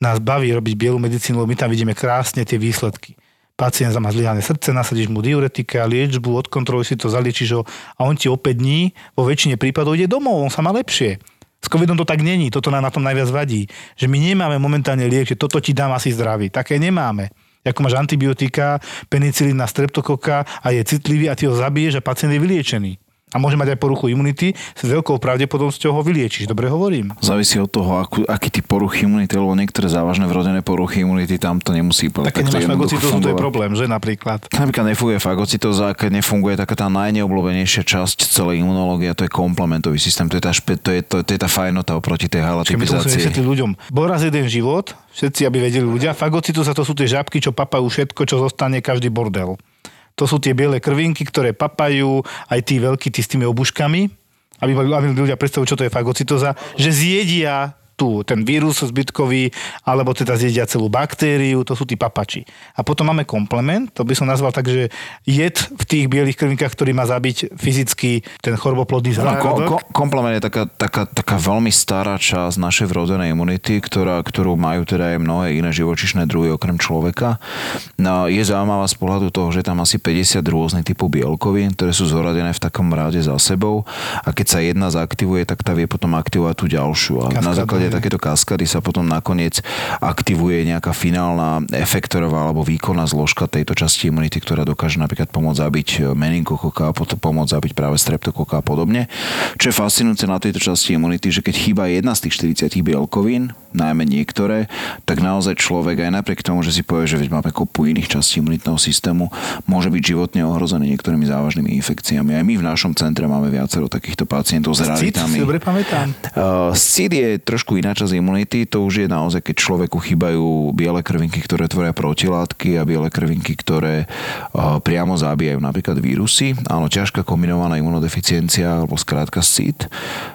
nás baví robiť bielu medicínu, lebo my tam vidíme krásne tie výsledky. Pacient má zlyhané srdce, nasadíš mu diuretika, liečbu, odkontroluj si to, zaliečíš ho a on ti o 5 dní vo väčšine prípadov ide domov, on sa má lepšie. S covidom to tak není, toto nám na tom najviac vadí. Že my nemáme momentálne liek, že toto ti dám asi zdravý. Také nemáme. Ako máš antibiotika, penicilín na streptokoka a je citlivý a ty ho zabiješ a pacient je vyliečený. A môže mať aj poruchu imunity, s veľkou pravdepodobnosťou ho vyliečiš. Dobre hovorím. Závisí od toho, akú, aký typ poruchy imunity, lebo niektoré závažné vrodené poruchy imunity tam to nemusí Tak keď nemáš fagocitózu, to je problém, že napríklad. Napríklad nefunguje fagocitóza, keď nefunguje taká tá najneobľúbenejšia časť celej imunológie, a to je komplementový systém, to je tá, špe, to je, to, to je tá fajnota oproti tej vysvetliť ľuďom. Bol raz jeden život, všetci, aby vedeli ľudia. Fagocitóza to sú tie žabky, čo papajú všetko, čo zostane každý bordel. To sú tie biele krvinky, ktoré papajú aj tí veľkí, tí s tými obuškami, aby, aby ľudia predstavujú, čo to je fagocitóza, že zjedia tu ten vírus zbytkový, alebo teda zjedia celú baktériu, to sú tí papači. A potom máme komplement, to by som nazval tak, že jed v tých bielých krvinkách, ktorý má zabiť fyzicky ten choroboplodný No, ko, zárodok. ko, komplement je taká, taká, taká veľmi stará časť našej vrodenej imunity, ktorá, ktorú majú teda aj mnohé iné živočišné druhy okrem človeka. No, je zaujímavá z pohľadu toho, že tam asi 50 rôznych typov bielkovín, ktoré sú zoradené v takom ráde za sebou a keď sa jedna zaaktivuje, tak tá vie potom aktivovať tú ďalšiu. A na základe takéto kaskady sa potom nakoniec aktivuje nejaká finálna efektorová alebo výkonná zložka tejto časti imunity, ktorá dokáže napríklad pomôcť zabiť meningokoka, a potom pomôcť zabiť práve streptokoka a podobne. Čo je fascinujúce na tejto časti imunity, že keď chýba jedna z tých 40 bielkovín, najmä niektoré, tak naozaj človek aj napriek tomu, že si povie, že veď máme kopu iných častí imunitného systému, môže byť životne ohrozený niektorými závažnými infekciami. Aj my v našom centre máme viacero takýchto pacientov s raritami. dobre pamätám. Uh, SID je trošku iná časť imunity, to už je naozaj, keď človeku chýbajú biele krvinky, ktoré tvoria protilátky a biele krvinky, ktoré priamo zabíjajú napríklad vírusy. Áno, ťažká kombinovaná imunodeficiencia, alebo skrátka SID,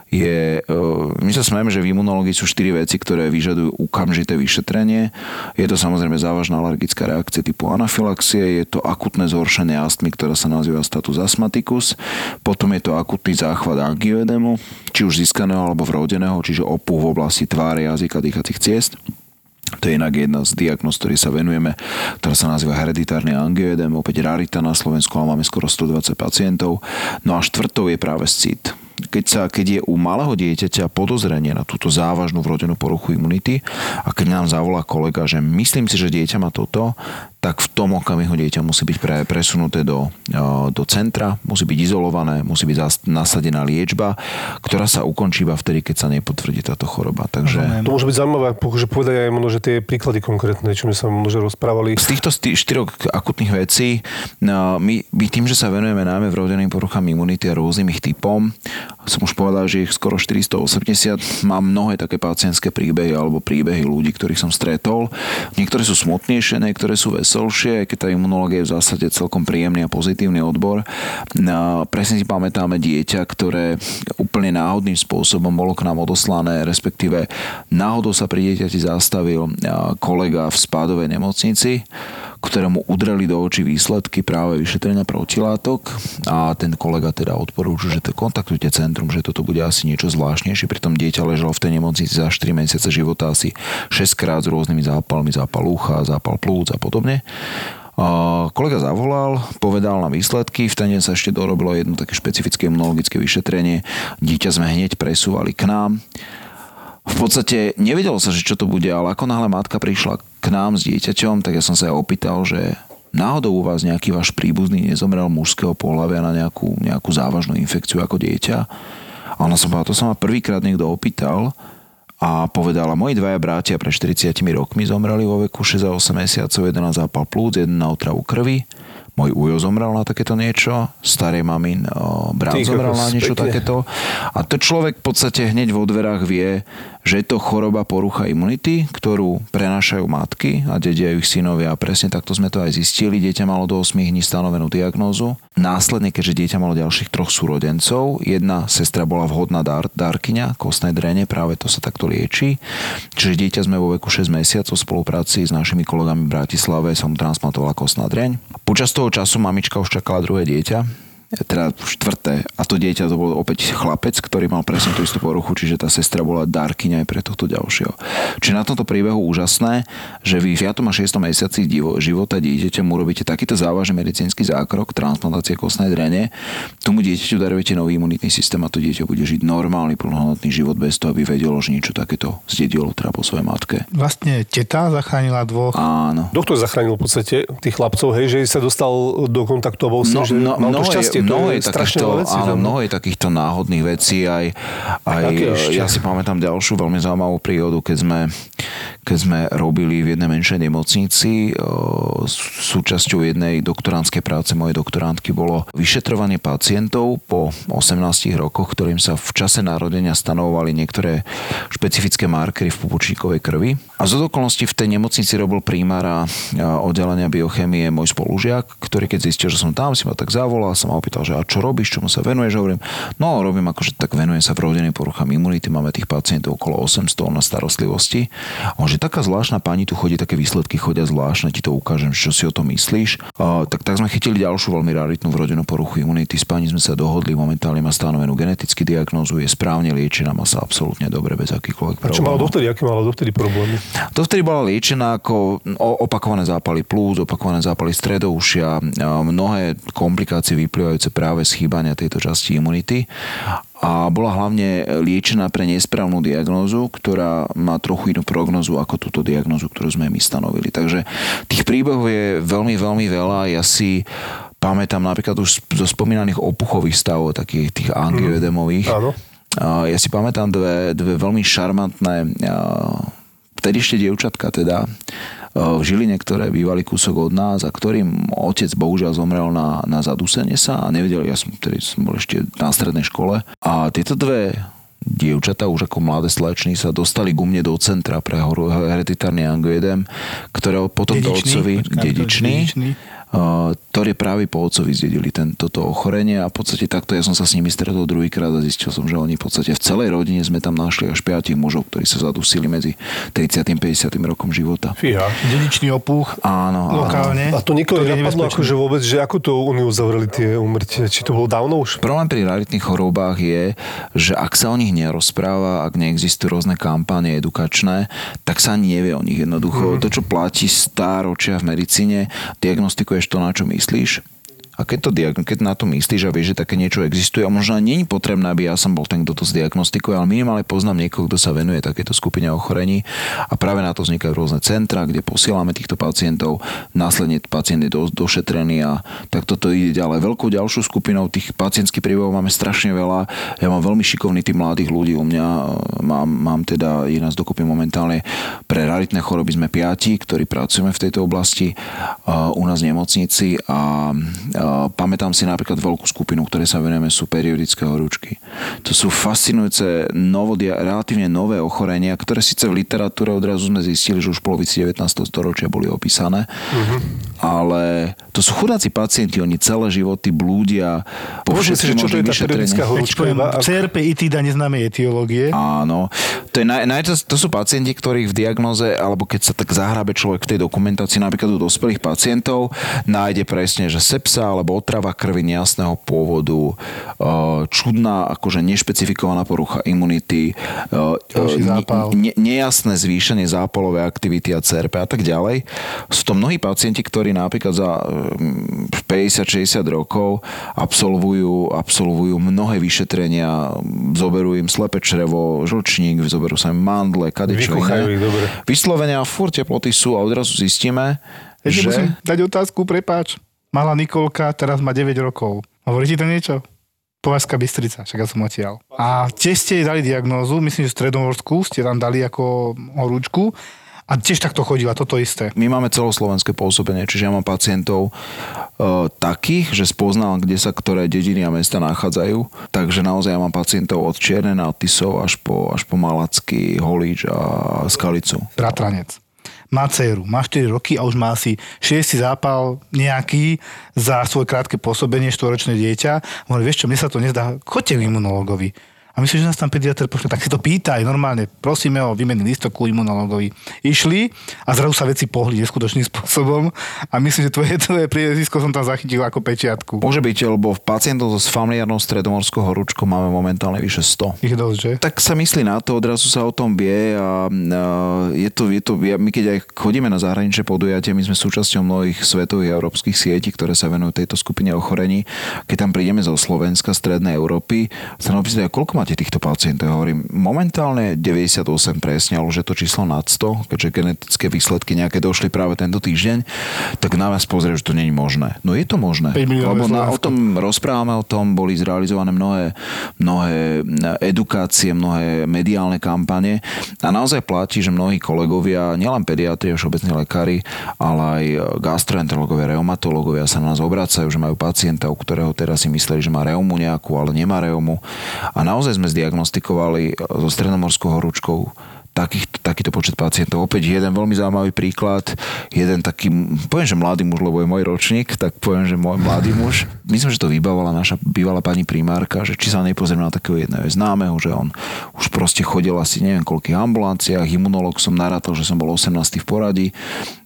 je, uh, my sa smejeme, že v imunológii sú štyri veci, ktoré vyžadujú okamžité vyšetrenie. Je to samozrejme závažná alergická reakcia typu anafilaxie, je to akutné zhoršenie astmy, ktorá sa nazýva status astmaticus, potom je to akutný záchvat angioedemu, či už získaného alebo vrodeného, čiže opuch v oblasti tváre, jazyka, dýchacích ciest. To je inak jedna z diagnóz, ktorý sa venujeme, ktorá sa nazýva hereditárny angioedem, opäť rarita na Slovensku, ale máme skoro 120 pacientov. No a štvrtou je práve SCIT. Keď, sa, keď je u malého dieťaťa podozrenie na túto závažnú vrodenú poruchu imunity a keď nám zavolá kolega, že myslím si, že dieťa má toto, tak v tom okamihu dieťa musí byť pre, presunuté do, do centra, musí byť izolované, musí byť nasadená liečba, ktorá sa ukončí iba vtedy, keď sa nepotvrdí táto choroba. Takže... To môže byť zaujímavé, že povedať aj možno, že tie príklady konkrétne, čo my sa možno rozprávali. Z týchto štyroch akutných vecí, no, my, my tým, že sa venujeme najmä vrodeným poruchám imunity a rôznym ich typom, som už povedal, že ich skoro 480, mám mnohé také pacientské príbehy alebo príbehy ľudí, ktorých som stretol. Niektoré sú smutnejšie, niektoré sú veselšie, aj keď tá imunológia je v zásade celkom príjemný a pozitívny odbor. No, presne si pamätáme dieťa, ktoré úplne náhodným spôsobom bolo k nám odoslané, respektíve náhodou sa pri dieťati zastavil kolega v spádovej nemocnici, ktorému udreli do očí výsledky práve vyšetrenia protilátok a ten kolega teda odporúčil, že to kontaktujte centrum, že toto bude asi niečo zvláštnejšie. Pritom dieťa ležalo v tej nemocnici za 4 mesiace života asi 6 krát s rôznymi zápalmi, zápal ucha, zápal plúc a podobne. A kolega zavolal, povedal nám výsledky, v ten deň sa ešte dorobilo jedno také špecifické imunologické vyšetrenie. Dieťa sme hneď presúvali k nám. V podstate nevedelo sa, že čo to bude, ale ako náhle matka prišla k nám s dieťaťom, tak ja som sa jej opýtal, že náhodou u vás nejaký váš príbuzný nezomrel mužského pohľavia na nejakú, nejakú závažnú infekciu ako dieťa. A ona som povedala, to sa ma prvýkrát niekto opýtal a povedala, moji dvaja bratia pre 40 rokmi zomreli vo veku 6 a 8 mesiacov, jeden na zápal plúc, jeden na otravu krvi. Môj ujo zomrel na takéto niečo, starej mamin o, brat Ty zomrel na niečo pekne. takéto. A to človek v podstate hneď vo dverách vie, že je to choroba porucha imunity, ktorú prenášajú matky a dedia ich synovia. Presne takto sme to aj zistili. Dieťa malo do 8 dní stanovenú diagnózu. Následne, keďže dieťa malo ďalších troch súrodencov, jedna sestra bola vhodná dar, dárkyňa kostnej drene, práve to sa takto lieči. Čiže dieťa sme vo veku 6 mesiacov v spolupráci s našimi kolegami v Bratislave som transplantovala kostná dreň. Počas toho času mamička už čakala druhé dieťa, teda štvrté. A to dieťa to bol opäť chlapec, ktorý mal presne tú istú poruchu, čiže tá sestra bola dárkyňa aj pre tohto ďalšieho. Čiže na tomto príbehu úžasné, že vy v 5. a 6. mesiaci života dieťaťa mu robíte takýto závažný medicínsky zákrok, transplantácie kostnej drene, tomu dieťaťu darujete nový imunitný systém a to dieťa bude žiť normálny plnohodnotný život bez toho, aby vedelo, že niečo takéto zdedilo teda po svojej matke. Vlastne teta zachránila dvoch. Áno. Doktor zachránil v podstate tých chlapcov, hej, že sa dostal do kontaktu a bol tým, že no, mal to mnoho šťastie. Je, to mnoho je takýchto, vecí. áno, tam. mnoho je takýchto náhodných vecí. Aj, aj, ja si pamätám ďalšiu veľmi zaujímavú príhodu, keď sme, keď sme robili v jednej menšej nemocnici. Súčasťou jednej doktoránskej práce mojej doktorantky bolo vyšetrovanie pacientov po 18 rokoch, ktorým sa v čase narodenia stanovovali niektoré špecifické markery v pupočníkovej krvi. A z okolností v tej nemocnici robil primára oddelenia biochémie môj spolužiak, ktorý keď zistil, že som tam, si ma tak zavolal, sa ma opýtal, že a čo robíš, čomu sa venuješ? Hovorím, no robím akože tak venujem sa vrodeným poruchám imunity, máme tých pacientov okolo 800 na starostlivosti. A on, že taká zvláštna pani tu chodí, také výsledky chodia zvláštne, ti to ukážem, čo si o tom myslíš. A, tak, tak sme chytili ďalšiu veľmi raritnú vrodenú poruchu imunity. S pani sme sa dohodli, momentálne má stanovenú genetický diagnózu, je správne liečená, má sa absolútne dobre bez akýchkoľvek A čo mala problémov. dovtedy? Aké mala dovtedy problémy? To vtedy bola liečená ako opakované zápaly plúc, opakované zápaly stredoušia, a mnohé komplikácie vyplývajúce práve z chýbania tejto časti imunity a bola hlavne liečená pre nesprávnu diagnózu, ktorá má trochu inú prognozu ako túto diagnózu, ktorú sme my stanovili. Takže tých príbehov je veľmi, veľmi veľa. Ja si pamätám napríklad už zo spomínaných opuchových stavov, takých tých angioedemových. Áno. A Ja si pamätám dve, dve veľmi šarmantné vtedy ešte dievčatka teda v Žiline, ktoré bývali kúsok od nás a ktorým otec bohužiaľ zomrel na, na zadusenie sa a nevedel, ja som, tedy som bol ešte na strednej škole. A tieto dve dievčatá už ako mladé slečny sa dostali ku mne do centra pre hereditárny angioedem, ktoré potom do otcovi dedičný, dedičný. Uh, ktoré práve po otcovi zdedili ten, toto ochorenie a v podstate takto ja som sa s nimi stretol druhýkrát a zistil som, že oni v podstate v celej rodine sme tam našli až piatich mužov, ktorí sa zadusili medzi 30. a 50. rokom života. Fíha. Dedičný opuch Áno, áno. lokálne. A to nikoho nenapadlo akože vôbec, že ako to oni uzavreli tie umrtie? Či to bolo dávno už? Problém pri raritných chorobách je, že ak sa o nich nerozpráva, ak neexistujú rôzne kampáne edukačné, tak sa ani nevie o nich jednoducho. Mm. To, čo platí stáročia v medicíne, diagnostikuješ to, na čo myslíš. A keď, to, keď na to myslíš a vieš, že také niečo existuje, a možno je potrebné, aby ja som bol ten, kto to zdiagnostikuje, ale minimálne poznám niekoho, kto sa venuje takéto skupine ochorení a práve na to vznikajú rôzne centra, kde posielame týchto pacientov, následne pacient je do, došetrený a tak toto ide ďalej. Veľkou ďalšou skupinou tých pacientských príbehov máme strašne veľa. Ja mám veľmi šikovný tým mladých ľudí u mňa, mám, mám teda, je nás dokopy momentálne pre raritné choroby sme piati, ktorí pracujeme v tejto oblasti uh, u nás v nemocnici a uh, pamätám si napríklad veľkú skupinu, ktoré sa venujeme, sú periodické horúčky. To sú fascinujúce novodia, relatívne nové ochorenia, ktoré síce v literatúre odrazu sme zistili, že už v polovici 19. storočia boli opísané, uh-huh. Ale to sú chudáci pacienti, oni celé životy blúdia po Povedzme si, čo to je tá periodická horúčka? Ak- CRP itida neznáme etiológie. Áno. To, je naj, naj, to sú pacienti, ktorých v diagnoze, alebo keď sa tak zahrabe človek v tej dokumentácii, napríklad u dospelých pacientov, nájde presne, že sepsa alebo otrava krvi nejasného pôvodu, eh, čudná, akože nešpecifikovaná porucha imunity, zápal. ne, nejasné zvýšenie zápalovej aktivity a CRP a tak ďalej. Sú to mnohí pacienti, ktorí napríklad za mm, 50-60 rokov absolvujú, absolvujú mnohé vyšetrenia, zoberú im slepe črevo, žlčník, zoberú sa im mandle, kadečo Vykuchajú iné. ich, dobre. Vyslovene a furt teploty sú a odrazu zistíme, Ešte že... musím dať otázku, prepáč. Malá Nikolka, teraz má 9 rokov. Hovorí ti to niečo? Považská Bystrica, však ja som odtiaľ. A tiež ste jej dali diagnózu, myslím, že v Stredomorsku ste tam dali ako horúčku A tiež takto chodila, toto isté. My máme celoslovenské pôsobenie, čiže ja mám pacientov e, takých, že spoznal, kde sa ktoré dediny a mesta nachádzajú. Takže naozaj ja mám pacientov od Čierne na Tisov až po, až po Malacky, Holíč a Skalicu. Bratranec. Má dceru, má 4 roky a už má asi 6 zápal nejaký za svoje krátke pôsobenie, štvoročné dieťa. Hovorí, vieš čo, mne sa to nezdá, choďte k imunologovi. A myslím, že nás tam pediatr pošle, tak si to pýtaj normálne. Prosíme o výmenný listok ku imunologovi. Išli a zrazu sa veci pohli neskutočným spôsobom a myslím, že tvoje, tvoje priezvisko som tam zachytil ako pečiatku. Môže byť, lebo v pacientov so familiárnou stredomorskou horúčkou máme momentálne vyše 100. Ich dosť, že? Tak sa myslí na to, odrazu sa o tom vie a, je to, je to, my keď aj chodíme na zahraničné podujatie, my sme súčasťou mnohých svetových a európskych sietí, ktoré sa venujú tejto skupine ochorení. Keď tam prídeme zo Slovenska, Strednej Európy, sa nám opýtajú, koľko máte týchto pacientov? Hovorím, momentálne 98 presne, ale už je to číslo nad 100, keďže genetické výsledky nejaké došli práve tento týždeň, tak na vás pozrie, že to je možné. No je to možné, 5 miliónov lebo na, o tom rozprávame, o tom boli zrealizované mnohé, mnohé edukácie, mnohé mediálne kampane a naozaj platí, že mnohí kolegovia, nielen pediatri všeobecní lekári, ale aj gastroenterológovia, reumatológovia sa na nás obracajú, že majú pacienta, u ktorého teraz si mysleli, že má reumu nejakú, ale nemá reumu. A naozaj sme zdiagnostikovali so stredomorskou horúčkou takých, takýto počet pacientov. Opäť jeden veľmi zaujímavý príklad, jeden taký, poviem, že mladý muž, lebo je môj ročník, tak poviem, že môj mladý muž. Myslím, že to vybavovala naša bývalá pani primárka, že či sa nepozrieme na takého jedného známeho, že on už proste chodil asi neviem koľkých ambulanciách, imunolog som narátal, že som bol 18. v poradí,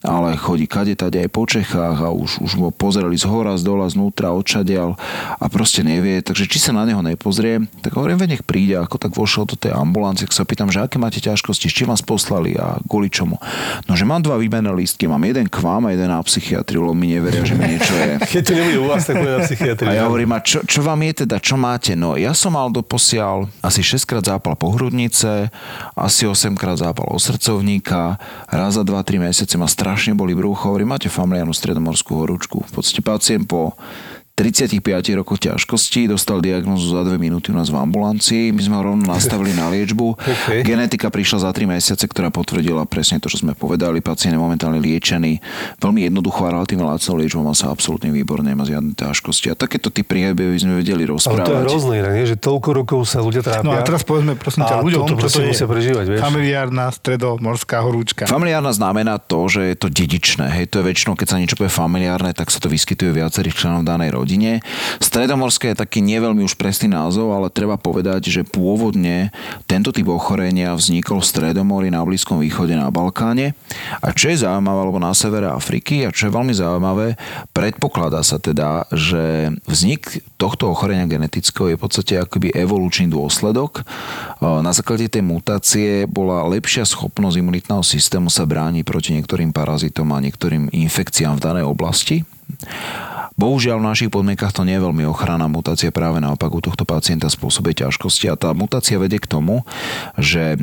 ale chodí kade tade aj po Čechách a už, už ho pozreli z hora, z dola, znútra, odčadial a proste nevie. Takže či sa na neho nepozrie, tak hovorím, nech príde, ako tak vošiel do tej ambulancie, tak sa pýtam, že aké máte ťažkosti, s čím vás poslali a kvôli čomu. No, že mám dva výmenné lístky, mám jeden k vám a jeden na psychiatriu, lebo mi neveria, že mi niečo je. Keď to nebude u vás, tak bude na psychiatrii. A ja hovorím, a čo, čo vám je teda, čo máte? No ja som mal doposiaľ asi 6 krát zápal pohrudnice, asi 8 krát zápal osrdcovníka, raz za 2-3 mesiace ma strašne boli brucho, hovorím, máte familiárnu stredomorskú horúčku. V podstate pacient po 35 rokoch ťažkostí, dostal diagnozu za 2 minúty u nás v ambulancii, my sme ho rovno nastavili na liečbu. Okay. Genetika prišla za 3 mesiace, ktorá potvrdila presne to, čo sme povedali. Pacient je momentálne liečený veľmi jednoducho a relatívne lacnou liečbou, má sa absolútne výborne, má žiadne ťažkosti. A takéto ty by sme vedeli Ale to je rozprávať. hrozné, nie? že toľko rokov sa ľudia trápia. No a teraz povedzme, prosím ťa, ľuďom, čo to musia prežívať, vieš. familiárna stredomorská horúčka. Familiárna znamená to, že je to dedičné. Hej, to je väčšinou, keď sa niečo povie familiárne, tak sa to vyskytuje viacerých členov danej rodine. Stredomorské je taký neveľmi už presný názov, ale treba povedať, že pôvodne tento typ ochorenia vznikol v Stredomorí na Blízkom východe na Balkáne. A čo je zaujímavé, alebo na severe Afriky, a čo je veľmi zaujímavé, predpokladá sa teda, že vznik tohto ochorenia genetického je v podstate akoby evolučný dôsledok. Na základe tej mutácie bola lepšia schopnosť imunitného systému sa brániť proti niektorým parazitom a niektorým infekciám v danej oblasti. Bohužiaľ v našich podmienkach to nie je veľmi ochranná mutácia, práve naopak u tohto pacienta spôsobuje ťažkosti a tá mutácia vedie k tomu, že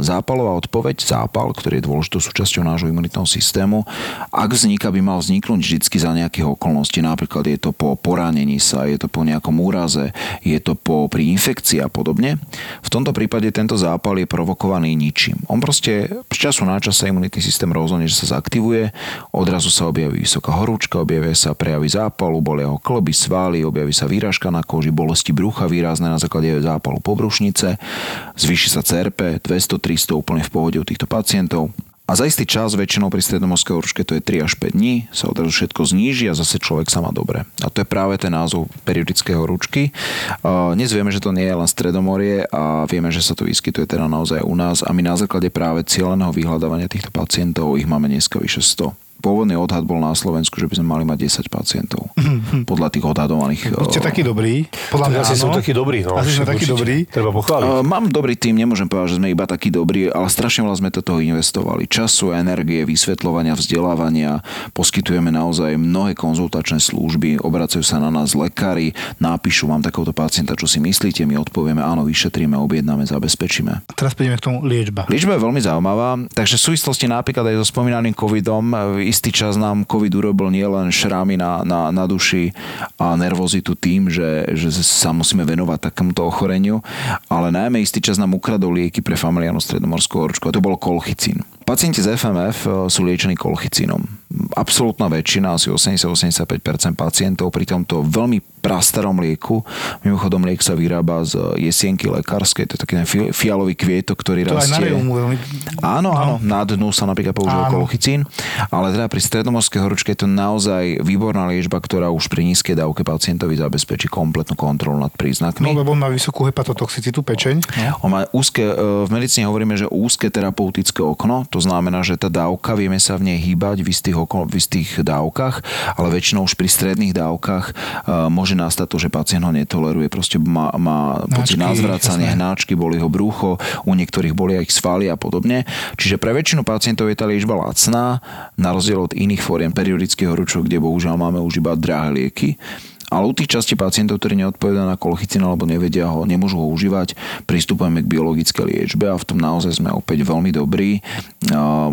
zápalová odpoveď, zápal, ktorý je dôležitou súčasťou nášho imunitného systému, ak vzniká, by mal vzniknúť vždy za nejakých okolností. Napríklad je to po poranení sa, je to po nejakom úraze, je to po, pri infekcii a podobne. V tomto prípade tento zápal je provokovaný ničím. On proste z času na čas sa imunitný systém rozhodne, že sa zaktivuje, odrazu sa objaví vysoká horúčka, objavia sa prejavy zápalu, bolia ho kloby, svaly, objaví sa výražka na koži, bolesti brucha výrazné na základe zápalu pobrušnice, zvýši sa CRP 200-300 úplne v pohode u týchto pacientov. A za istý čas, väčšinou pri stredomorskej horúčke to je 3 až 5 dní, sa odrazu všetko zníži a zase človek sa má dobre. A to je práve ten názov periodické horúčky. Dnes vieme, že to nie je len stredomorie a vieme, že sa to vyskytuje teda naozaj u nás a my na základe práve cieľeného vyhľadávania týchto pacientov ich máme dneska vyše 100 pôvodný odhad bol na Slovensku, že by sme mali mať 10 pacientov. Podľa tých odhadovaných... Ste eh, takí dobrí. Podľa mňa Asi som taký dobrý. No, Asi sme takí dobrí. Treba pochváliť. Uh, mám dobrý tým, nemôžem povedať, že sme iba takí dobrí, ale strašne veľa sme do toho investovali. Času, energie, vysvetľovania, vzdelávania. Poskytujeme naozaj mnohé konzultačné služby, obracajú sa na nás lekári, napíšu vám takéhoto pacienta, čo si myslíte, my odpovieme, áno, vyšetríme, objednáme, zabezpečíme. A teraz prejdeme k tomu liečba. Liečba je veľmi zaujímavá, takže v súvislosti napríklad aj so spomínaným covidom, v istý čas nám covid urobil nielen šrámy na, na, na duši a nervozitu tým, že, že sa musíme venovať takémuto ochoreniu, ale najmä istý čas nám ukradol lieky pre familiárnu stredomorskú horúčku a to bol kolchicín. Pacienti z FMF e, sú liečení kolchicínom. Absolútna väčšina, asi 80-85% pacientov pri tomto veľmi prastarom lieku. Mimochodom, liek sa vyrába z jesienky lekárskej, to je taký ten fi- fialový kvietok, ktorý To aj na rastie. reumu veľmi... Áno, áno, na dnu sa napríklad používa kolchicín, ale teda pri stredomorskej horúčke je to naozaj výborná liečba, ktorá už pri nízkej dávke pacientovi zabezpečí kompletnú kontrolu nad príznakmi. No lebo on má vysokú hepatotoxicitu pečeň. On má úzke, e, v medicíne hovoríme, že úzke terapeutické okno, to znamená, že tá dávka, vieme sa v nej hýbať v istých, okno, v istých dávkach, ale väčšinou už pri stredných dávkach e, môže nastať to, že pacient ho netoleruje, proste má, má pocit jasné. hnáčky, boli ho brucho, u niektorých boli aj svaly a podobne. Čiže pre väčšinu pacientov je tá liečba lacná, na rozdiel od iných fóriem periodických horúčok, kde bohužiaľ máme už iba drahé lieky. Ale u tých častí pacientov, ktorí neodpovedajú na kolchicín alebo nevedia ho, nemôžu ho užívať, pristupujeme k biologickej liečbe a v tom naozaj sme opäť veľmi dobrí.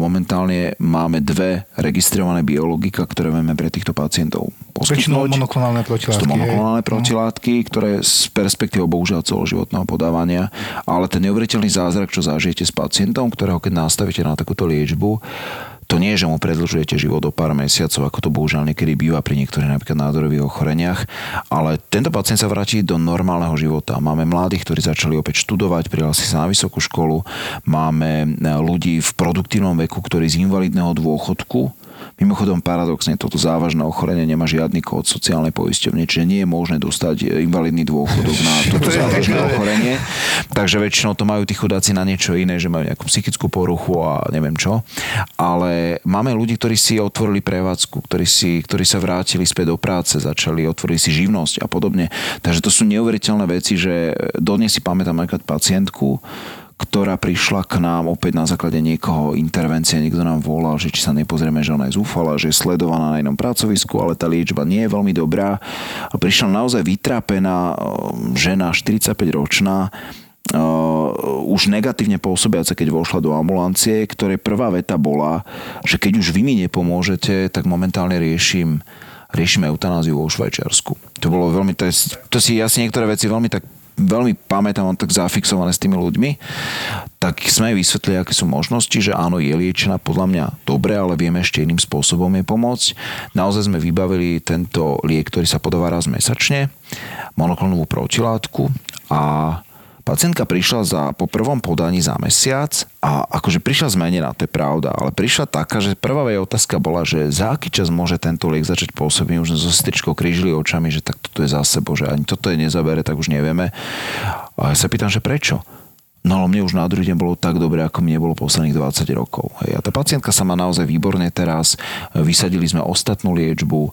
Momentálne máme dve registrované biologika, ktoré vieme pre týchto pacientov poskytnúť. monoklonálne Sú protilátky. to hej. monoklonálne No. protilátky, ktoré z perspektívou bohužiaľ celoživotného podávania, ale ten neuveriteľný zázrak, čo zažijete s pacientom, ktorého keď nastavíte na takúto liečbu, to nie je, že mu predlžujete život o pár mesiacov, ako to bohužiaľ niekedy býva pri niektorých napríklad nádorových ochoreniach, ale tento pacient sa vráti do normálneho života. Máme mladých, ktorí začali opäť študovať, prihlásili sa na vysokú školu, máme e, ľudí v produktívnom veku, ktorí z invalidného dôchodku Mimochodom, paradoxne, toto závažné ochorenie nemá žiadny kód sociálnej poisťovne, čiže nie je možné dostať e, invalidný dôchodok na toto závažné ochorenie. Takže väčšinou to majú tí chudáci na niečo iné, že majú nejakú psychickú poruchu a neviem čo. Ale máme ľudí, ktorí si otvorili prevádzku, ktorí, si, ktorí sa vrátili späť do práce, začali, otvorili si živnosť a podobne. Takže to sú neuveriteľné veci, že dodnes si pamätám napríklad pacientku, ktorá prišla k nám opäť na základe niekoho intervencie, niekto nám volal, že či sa nepozrieme, že ona je zúfala, že je sledovaná na inom pracovisku, ale tá liečba nie je veľmi dobrá. A prišla naozaj vytrápená žena, 45 ročná, uh, už negatívne pôsobiace, keď vošla do ambulancie, ktorej prvá veta bola, že keď už vy mi nepomôžete, tak momentálne riešim riešime eutanáziu vo Švajčiarsku. To bolo veľmi, to, je, to si ja si niektoré veci veľmi tak veľmi pamätám, mám tak zafixované s tými ľuďmi, tak sme vysvetlili, aké sú možnosti, že áno, je liečená podľa mňa dobre, ale vieme ešte iným spôsobom jej pomôcť. Naozaj sme vybavili tento liek, ktorý sa podáva raz mesačne, monoklonovú protilátku a Pacientka prišla za, po prvom podaní za mesiac a akože prišla zmenená, to je pravda, ale prišla taká, že prvá jej otázka bola, že za aký čas môže tento liek začať pôsobiť, už so sestričkou krížili očami, že tak toto je za sebou, že ani toto je nezabere, tak už nevieme. A ja sa pýtam, že prečo? No ale mne už na druhý deň bolo tak dobre, ako mi nebolo posledných 20 rokov. Hej. A tá pacientka sa má naozaj výborne teraz. Vysadili sme ostatnú liečbu,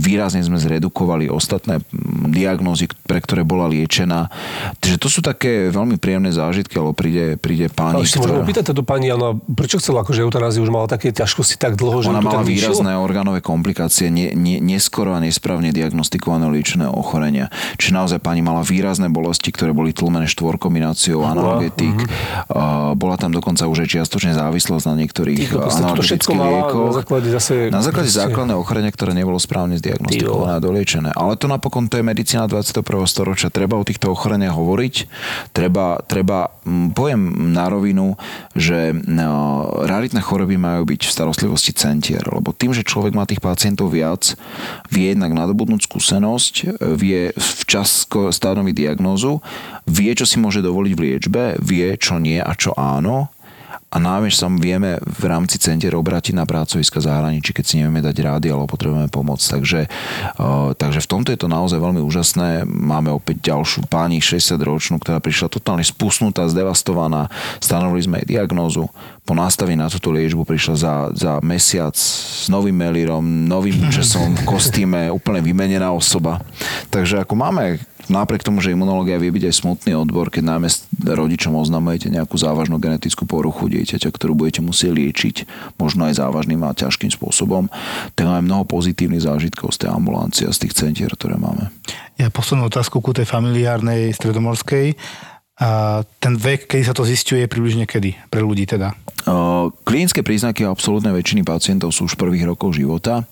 výrazne sme zredukovali ostatné diagnózy, pre ktoré bola liečená. Takže to sú také veľmi príjemné zážitky, alebo príde, príde pani, Ale ešte môžeme opýtať táto pani, ona prečo chcela akože eutanáziu, už mala také ťažkosti tak dlho, že Ona mala tak výrazné orgánové komplikácie, nie, nie, neskoro a nesprávne diagnostikované liečené ochorenia. Čiže naozaj pani mala výrazné bolesti, ktoré boli tlmené štvorkombináciou analgetik. Uh, bola tam dokonca už aj čiastočne závislosť na niektorých analgetických liekoch. na základe zase... Na základe proste- základné ochorenia, ktoré nebolo správne zdiagnostikované a doliečené. Ale to napokon to je medicína 21. storočia. Treba o týchto ochoreniach hovoriť. Treba, treba poviem na rovinu, že no, raritné choroby majú byť v starostlivosti centier. Lebo tým, že človek má tých pacientov viac, vie jednak nadobudnúť skúsenosť, vie včas stanoviť diagnózu, vie, čo si môže dovoliť v liečbe, vie, čo nie a čo áno a námež sa vieme v rámci center obrátiť na pracoviska zahraničí, keď si nevieme dať rády alebo potrebujeme pomoc. Takže, uh, takže v tomto je to naozaj veľmi úžasné. Máme opäť ďalšiu pani 60 ročnú, ktorá prišla totálne spusnutá, zdevastovaná. Stanovili sme jej diagnózu. Po nastavení na túto liečbu prišla za, za mesiac s novým melírom, novým účesom, v kostýme, úplne vymenená osoba. Takže ako máme napriek tomu, že imunológia vie byť aj smutný odbor, keď najmä rodičom oznamujete nejakú závažnú genetickú poruchu dieťaťa, ktorú budete musieť liečiť, možno aj závažným a ťažkým spôsobom, tak máme mnoho pozitívnych zážitkov z tej ambulancie a z tých centier, ktoré máme. Ja poslednú otázku ku tej familiárnej stredomorskej. A ten vek, kedy sa to zistuje, je približne kedy? Pre ľudí teda. Klinické príznaky absolútnej väčšiny pacientov sú už v prvých rokoch života.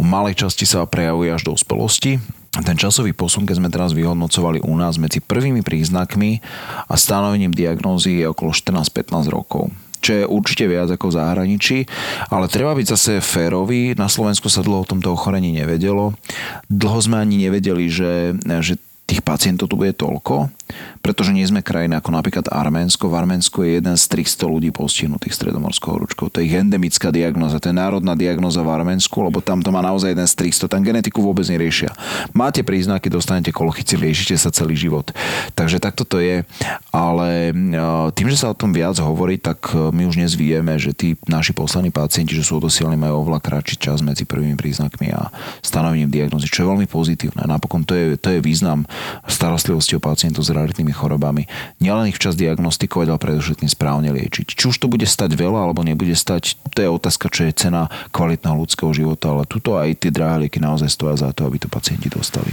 V malej časti sa prejavuje až do uspelosti. Ten časový posun, keď sme teraz vyhodnocovali u nás medzi prvými príznakmi a stanovením diagnózy je okolo 14-15 rokov čo je určite viac ako v zahraničí, ale treba byť zase férový. Na Slovensku sa dlho o tomto ochorení nevedelo. Dlho sme ani nevedeli, že, že tých pacientov tu bude toľko pretože nie sme krajina ako napríklad Arménsko. V Arménsku je jeden z 300 ľudí postihnutých stredomorskou horúčkou. To je ich endemická diagnoza, to je národná diagnoza v Arménsku, lebo tam to má naozaj jeden z 300. Tam genetiku vôbec neriešia. Máte príznaky, dostanete kolochyci, liečite sa celý život. Takže takto to je. Ale e, tým, že sa o tom viac hovorí, tak e, my už dnes vieme, že tí naši poslaní pacienti, že sú odosielni, majú oveľa kratší čas medzi prvými príznakmi a stanovením diagnozy, čo je veľmi pozitívne. Napokon to je, to je význam starostlivosti o pacientov s raritnými chorobami. Nielen ich včas diagnostikovať, ale predovšetkým správne liečiť. Či už to bude stať veľa alebo nebude stať, to je otázka, čo je cena kvalitného ľudského života, ale tuto aj tie drahé lieky naozaj stoja za to, aby to pacienti dostali.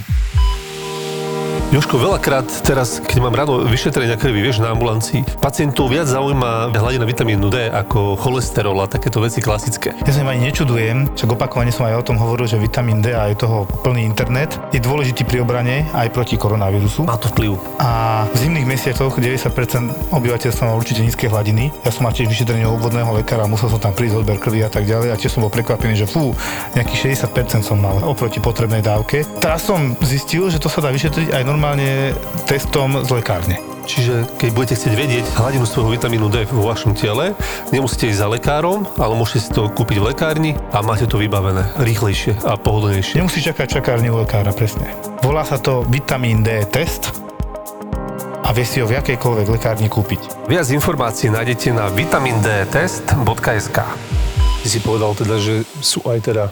Joško, veľakrát teraz, keď mám ráno vyšetrenia krvi, vieš, na ambulancii, pacientov viac zaujíma hladina vitamínu D ako cholesterol a takéto veci klasické. Ja sa im ani nečudujem, však opakovane som aj o tom hovoril, že vitamín D a je toho plný internet je dôležitý pri obrane aj proti koronavírusu. Má to vplyv. A v zimných mesiacoch 90% obyvateľstva má určite nízke hladiny. Ja som mal tiež vyšetrenie u obvodného lekára, musel som tam prísť odber krvi a tak ďalej a tiež som bol prekvapený, že fú, nejakých 60% som mal oproti potrebnej dávke. Teraz som zistil, že to sa dá vyšetriť aj normálne testom z lekárne. Čiže keď budete chcieť vedieť hladinu svojho vitamínu D vo vašom tele, nemusíte ísť za lekárom, ale môžete si to kúpiť v lekárni a máte to vybavené rýchlejšie a pohodlnejšie. Nemusí čakať čakárni u lekára, presne. Volá sa to vitamín D test a vie si ho v jakejkoľvek lekárni kúpiť. Viac informácií nájdete na vitamindtest.sk Ty si povedal teda, že sú aj teda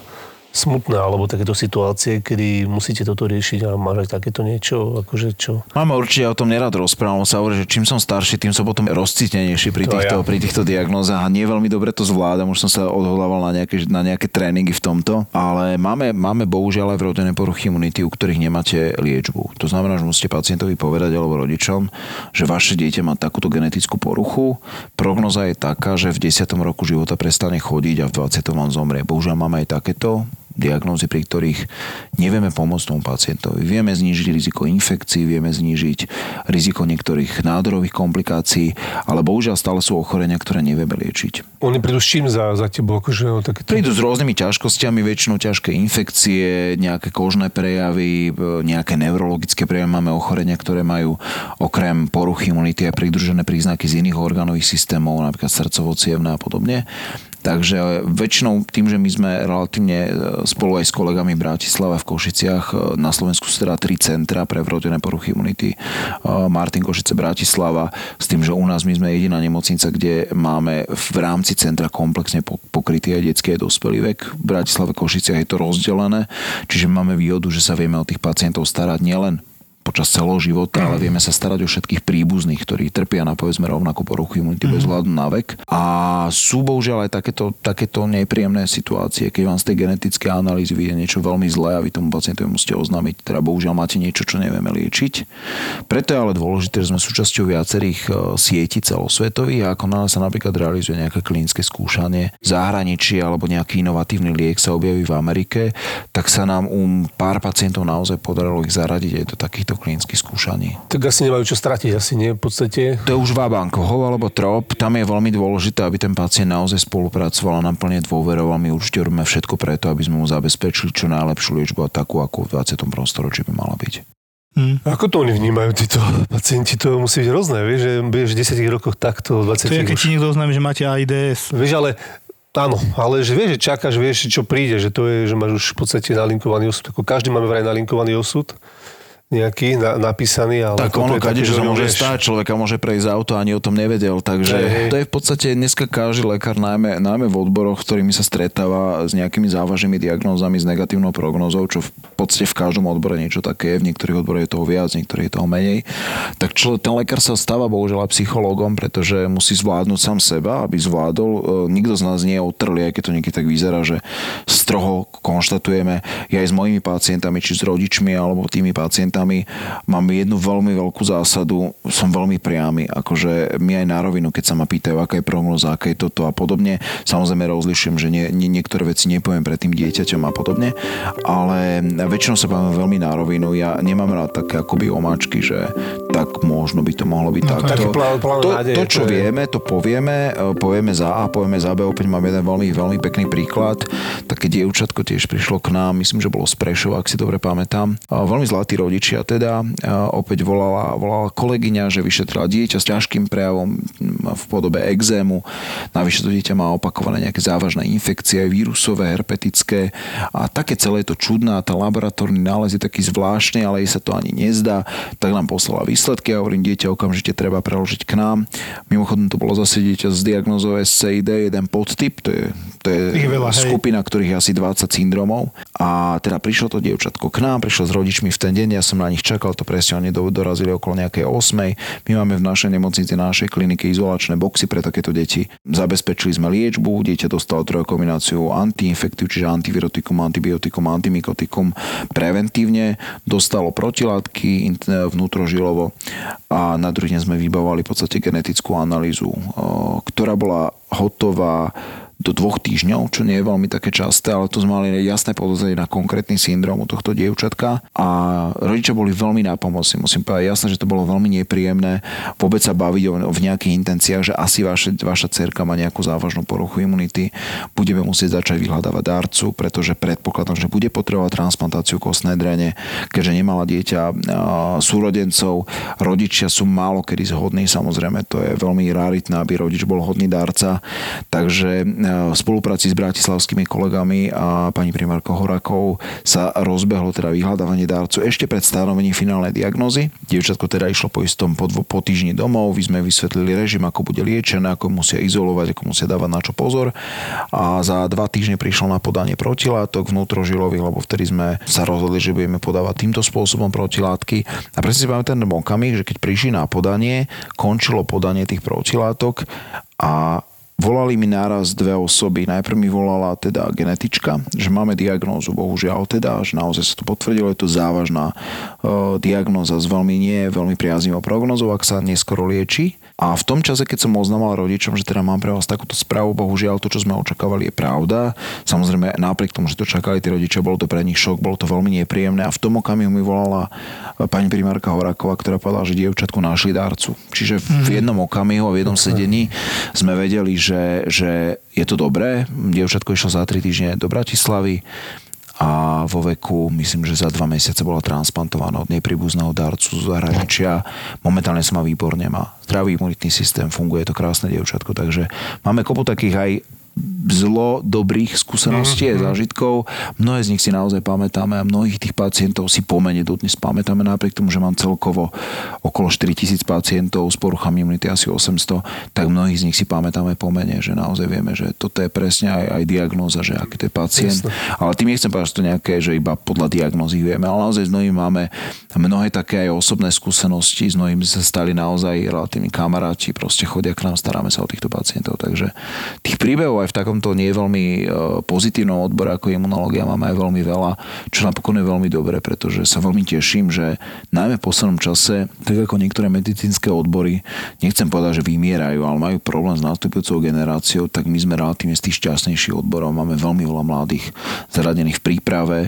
smutné alebo takéto situácie, kedy musíte toto riešiť a máš aj takéto niečo, akože čo? Máme určite o tom nerad rozprávam, sa hovorí, že čím som starší, tým som potom rozcítenejší pri To týchto, ja. pri týchto diagnózach a nie veľmi dobre to zvládam, už som sa odhodlával na nejaké, na nejaké tréningy v tomto, ale máme, máme bohužiaľ aj vrodené poruchy imunity, u ktorých nemáte liečbu. To znamená, že musíte pacientovi povedať alebo rodičom, že vaše dieťa má takúto genetickú poruchu. Prognoza je taká, že v 10. roku života prestane chodiť a v 20. vám zomrie. Bohužiaľ máme aj takéto diagnózy, pri ktorých nevieme pomôcť tomu pacientovi. Vieme znížiť riziko infekcií, vieme znížiť riziko niektorých nádorových komplikácií, ale bohužiaľ stále sú ochorenia, ktoré nevieme liečiť. Oni prídu s čím za, za tebou, akože o takéto... Prídu s rôznymi ťažkosťami, väčšinou ťažké infekcie, nejaké kožné prejavy, nejaké neurologické prejavy. Máme ochorenia, ktoré majú okrem poruchy imunity aj pridružené príznaky z iných orgánových systémov, napríklad srdcovo a podobne. Takže väčšinou tým, že my sme relatívne e, spolu aj s kolegami v Bratislave v Košiciach, e, na Slovensku sú teda tri centra pre vrodené poruchy imunity. E, Martin Košice Bratislava, s tým, že u nás my sme jediná nemocnica, kde máme v rámci centra komplexne po- pokrytý aj detský aj dospelý vek. V Bratislave Košiciach je to rozdelené, čiže máme výhodu, že sa vieme o tých pacientov starať nielen počas celého života, ale vieme sa starať o všetkých príbuzných, ktorí trpia na povedzme rovnako poruchu imunity bez hľadu na vek. A sú bohužiaľ aj takéto, takéto nepríjemné situácie, keď vám z tej genetickej analýzy vyjde niečo veľmi zlé a vy tomu pacientovi musíte oznámiť, teda bohužiaľ máte niečo, čo nevieme liečiť. Preto je ale dôležité, že sme súčasťou viacerých e, sietí celosvetových a ako sa napríklad realizuje nejaké klinické skúšanie v zahraničí alebo nejaký inovatívny liek sa objaví v Amerike, tak sa nám u pár pacientov naozaj podarilo ich zaradiť aj do takýchto klinických skúšaní. Tak asi nemajú čo stratiť, asi nie, v podstate. To je už vábanko, hov alebo trop. Tam je veľmi dôležité, aby ten pacient naozaj spolupracoval a nám plne dôveroval. My určite robíme všetko preto, aby sme mu zabezpečili čo najlepšiu liečbu a takú, ako v 21. storočí by mala byť. Ako to oni vnímajú, títo pacienti? To musí byť hrozné, vieš, že budeš v 10 rokoch takto, 20 To je, keď ti niekto oznámi, že máte AIDS. Vieš, ale Áno, ale že vieš, že čakáš, vieš, čo príde, že to je, že máš už v podstate nalinkovaný osud. Ako každý máme vraj nalinkovaný osud nejaký na, napísaný, ale Tak ono, kade, že sa môže vieš. stať, človeka môže prejsť auto ani o tom nevedel, takže hej. to je v podstate dneska každý lekár, najmä, najmä v odboroch, s ktorými sa stretáva s nejakými závažnými diagnózami, s negatívnou prognozou, čo v podstate v každom odbore niečo také je, v niektorých odboroch je toho viac, v niektorých je toho menej, tak čo, ten lekár sa stáva bohužiaľ aj psychológom, pretože musí zvládnuť sám seba, aby zvládol. E, Nikto z nás nie je otrlý, aj keď to niekedy tak vyzerá, že stroho konštatujeme, ja aj s mojimi pacientami, či s rodičmi, alebo tými pacientami, mám jednu veľmi veľkú zásadu, som veľmi priamy, akože my aj na rovinu, keď sa ma pýtajú, aká je prognoza, aké je toto a podobne, samozrejme rozlišujem, že nie, nie, niektoré veci nepoviem pred tým dieťaťom a podobne, ale väčšinou sa bavím veľmi na rovinu, ja nemám rád také akoby omáčky, že tak možno by to mohlo byť No, takto. taký plán- plán to, nádeje, to, čo to je- vieme, to povieme, e, povieme za A, povieme za B, opäť mám jeden veľmi, veľmi pekný príklad. Také dievčatko tiež prišlo k nám, myslím, že bolo z Prešova, ak si dobre pamätám. Veľmi zlatí rodičia teda, opäť volala, volala kolegyňa, že vyšetrila dieťa s ťažkým prejavom v podobe exému. Navyše to dieťa má opakované nejaké závažné infekcie, vírusové, herpetické a také celé je to čudné a tá laboratórny nález je taký zvláštny, ale jej sa to ani nezdá. Tak nám poslala výsledky a hovorím, dieťa okamžite treba preložiť k nám. Mimochodom to bolo zase dieťa z diagnozou SCID, jeden podtyp, to je, to je veľa, hej. skupina, ktorých je asi 20 syndromov. A teda prišlo to dievčatko k nám, prišlo s rodičmi v ten deň, ja som na nich čakal, to presne oni do- dorazili okolo nejakej 8. My máme v našej nemocnici, na našej klinike izolačné boxy pre takéto deti. Zabezpečili sme liečbu, dieťa dostalo trojú kombináciu antiinfektív, čiže antivirotikum, antibiotikum, antimikotikum preventívne, dostalo protilátky int- vnútrožilovo a na druhý deň sme vybavovali v podstate genetickú analýzu, o, ktorá bola hotová do dvoch týždňov, čo nie je veľmi také časté, ale to sme mali jasné podozrenie na konkrétny syndrom u tohto dievčatka a rodičia boli veľmi nápomocní. Musím povedať jasné, že to bolo veľmi nepríjemné vôbec sa baviť o, v nejakých intenciách, že asi vaše, vaša cerka má nejakú závažnú poruchu imunity. Budeme musieť začať vyhľadávať darcu, pretože predpokladám, že bude potrebovať transplantáciu kostnej drene, keďže nemala dieťa a, súrodencov. Rodičia sú málo kedy zhodní, samozrejme to je veľmi raritné, aby rodič bol hodný darca. Takže e, v spolupráci s bratislavskými kolegami a pani primárkou Horakou sa rozbehlo teda vyhľadávanie dárcu ešte pred stanovením finálnej diagnózy. Dievčatko teda išlo po istom po, dvo, po týždni domov, vy sme vysvetlili režim, ako bude liečené, ako musia izolovať, ako musia dávať na čo pozor. A za dva týždne prišlo na podanie protilátok vnútrožilových, lebo vtedy sme sa rozhodli, že budeme podávať týmto spôsobom protilátky. A presne si pamätám ten okamih, že keď prišli na podanie, končilo podanie tých protilátok a Volali mi náraz dve osoby. Najprv mi volala teda genetička, že máme diagnózu, bohužiaľ teda, že naozaj sa to potvrdilo, je to závažná uh, diagnóza s veľmi nie, veľmi priaznivou prognozou, ak sa neskoro lieči. A v tom čase, keď som oznamal rodičom, že teda mám pre vás takúto správu, bohužiaľ to, čo sme očakávali, je pravda. Samozrejme, napriek tomu, že to čakali tí rodičia, bol to pre nich šok, bolo to veľmi nepríjemné. A v tom okamihu mi volala pani primárka Horáková, ktorá povedala, že dievčatku našli darcu. Čiže v jednom okamihu a v jednom sedení sme vedeli, že, že je to dobré. Dievčatko išlo za tri týždne do Bratislavy a vo veku, myslím, že za dva mesiace bola transplantovaná od nepríbuzného darcu z zahraničia. Momentálne sa má výborne, má zdravý imunitný systém, funguje to krásne dievčatko, takže máme kopu takých aj zlo dobrých skúseností a zážitkov. Mnohé z nich si naozaj pamätáme a mnohých tých pacientov si pomene dodnes pamätáme, napriek tomu, že mám celkovo okolo 4000 pacientov s poruchami imunity asi 800, tak mnohých z nich si pamätáme pomene, že naozaj vieme, že toto je presne aj, aj diagnóza, že aký to je pacient. Jasne. Ale tým nechcem povedať, že to nejaké, že iba podľa diagnózy vieme, ale naozaj s mnohými máme mnohé také aj osobné skúsenosti, s mnohými sa stali naozaj relatívni kamaráti, proste chodia k nám, staráme sa o týchto pacientov, takže tých príbehov aj v takomto nie veľmi e, pozitívnom odbore ako imunológia máme aj veľmi veľa, čo napokon je veľmi dobre, pretože sa veľmi teším, že najmä v poslednom čase, tak ako niektoré medicínske odbory, nechcem povedať, že vymierajú, ale majú problém s nastupujúcou generáciou, tak my sme relatívne z tých šťastnejších odborov. Máme veľmi veľa mladých zaradených v príprave.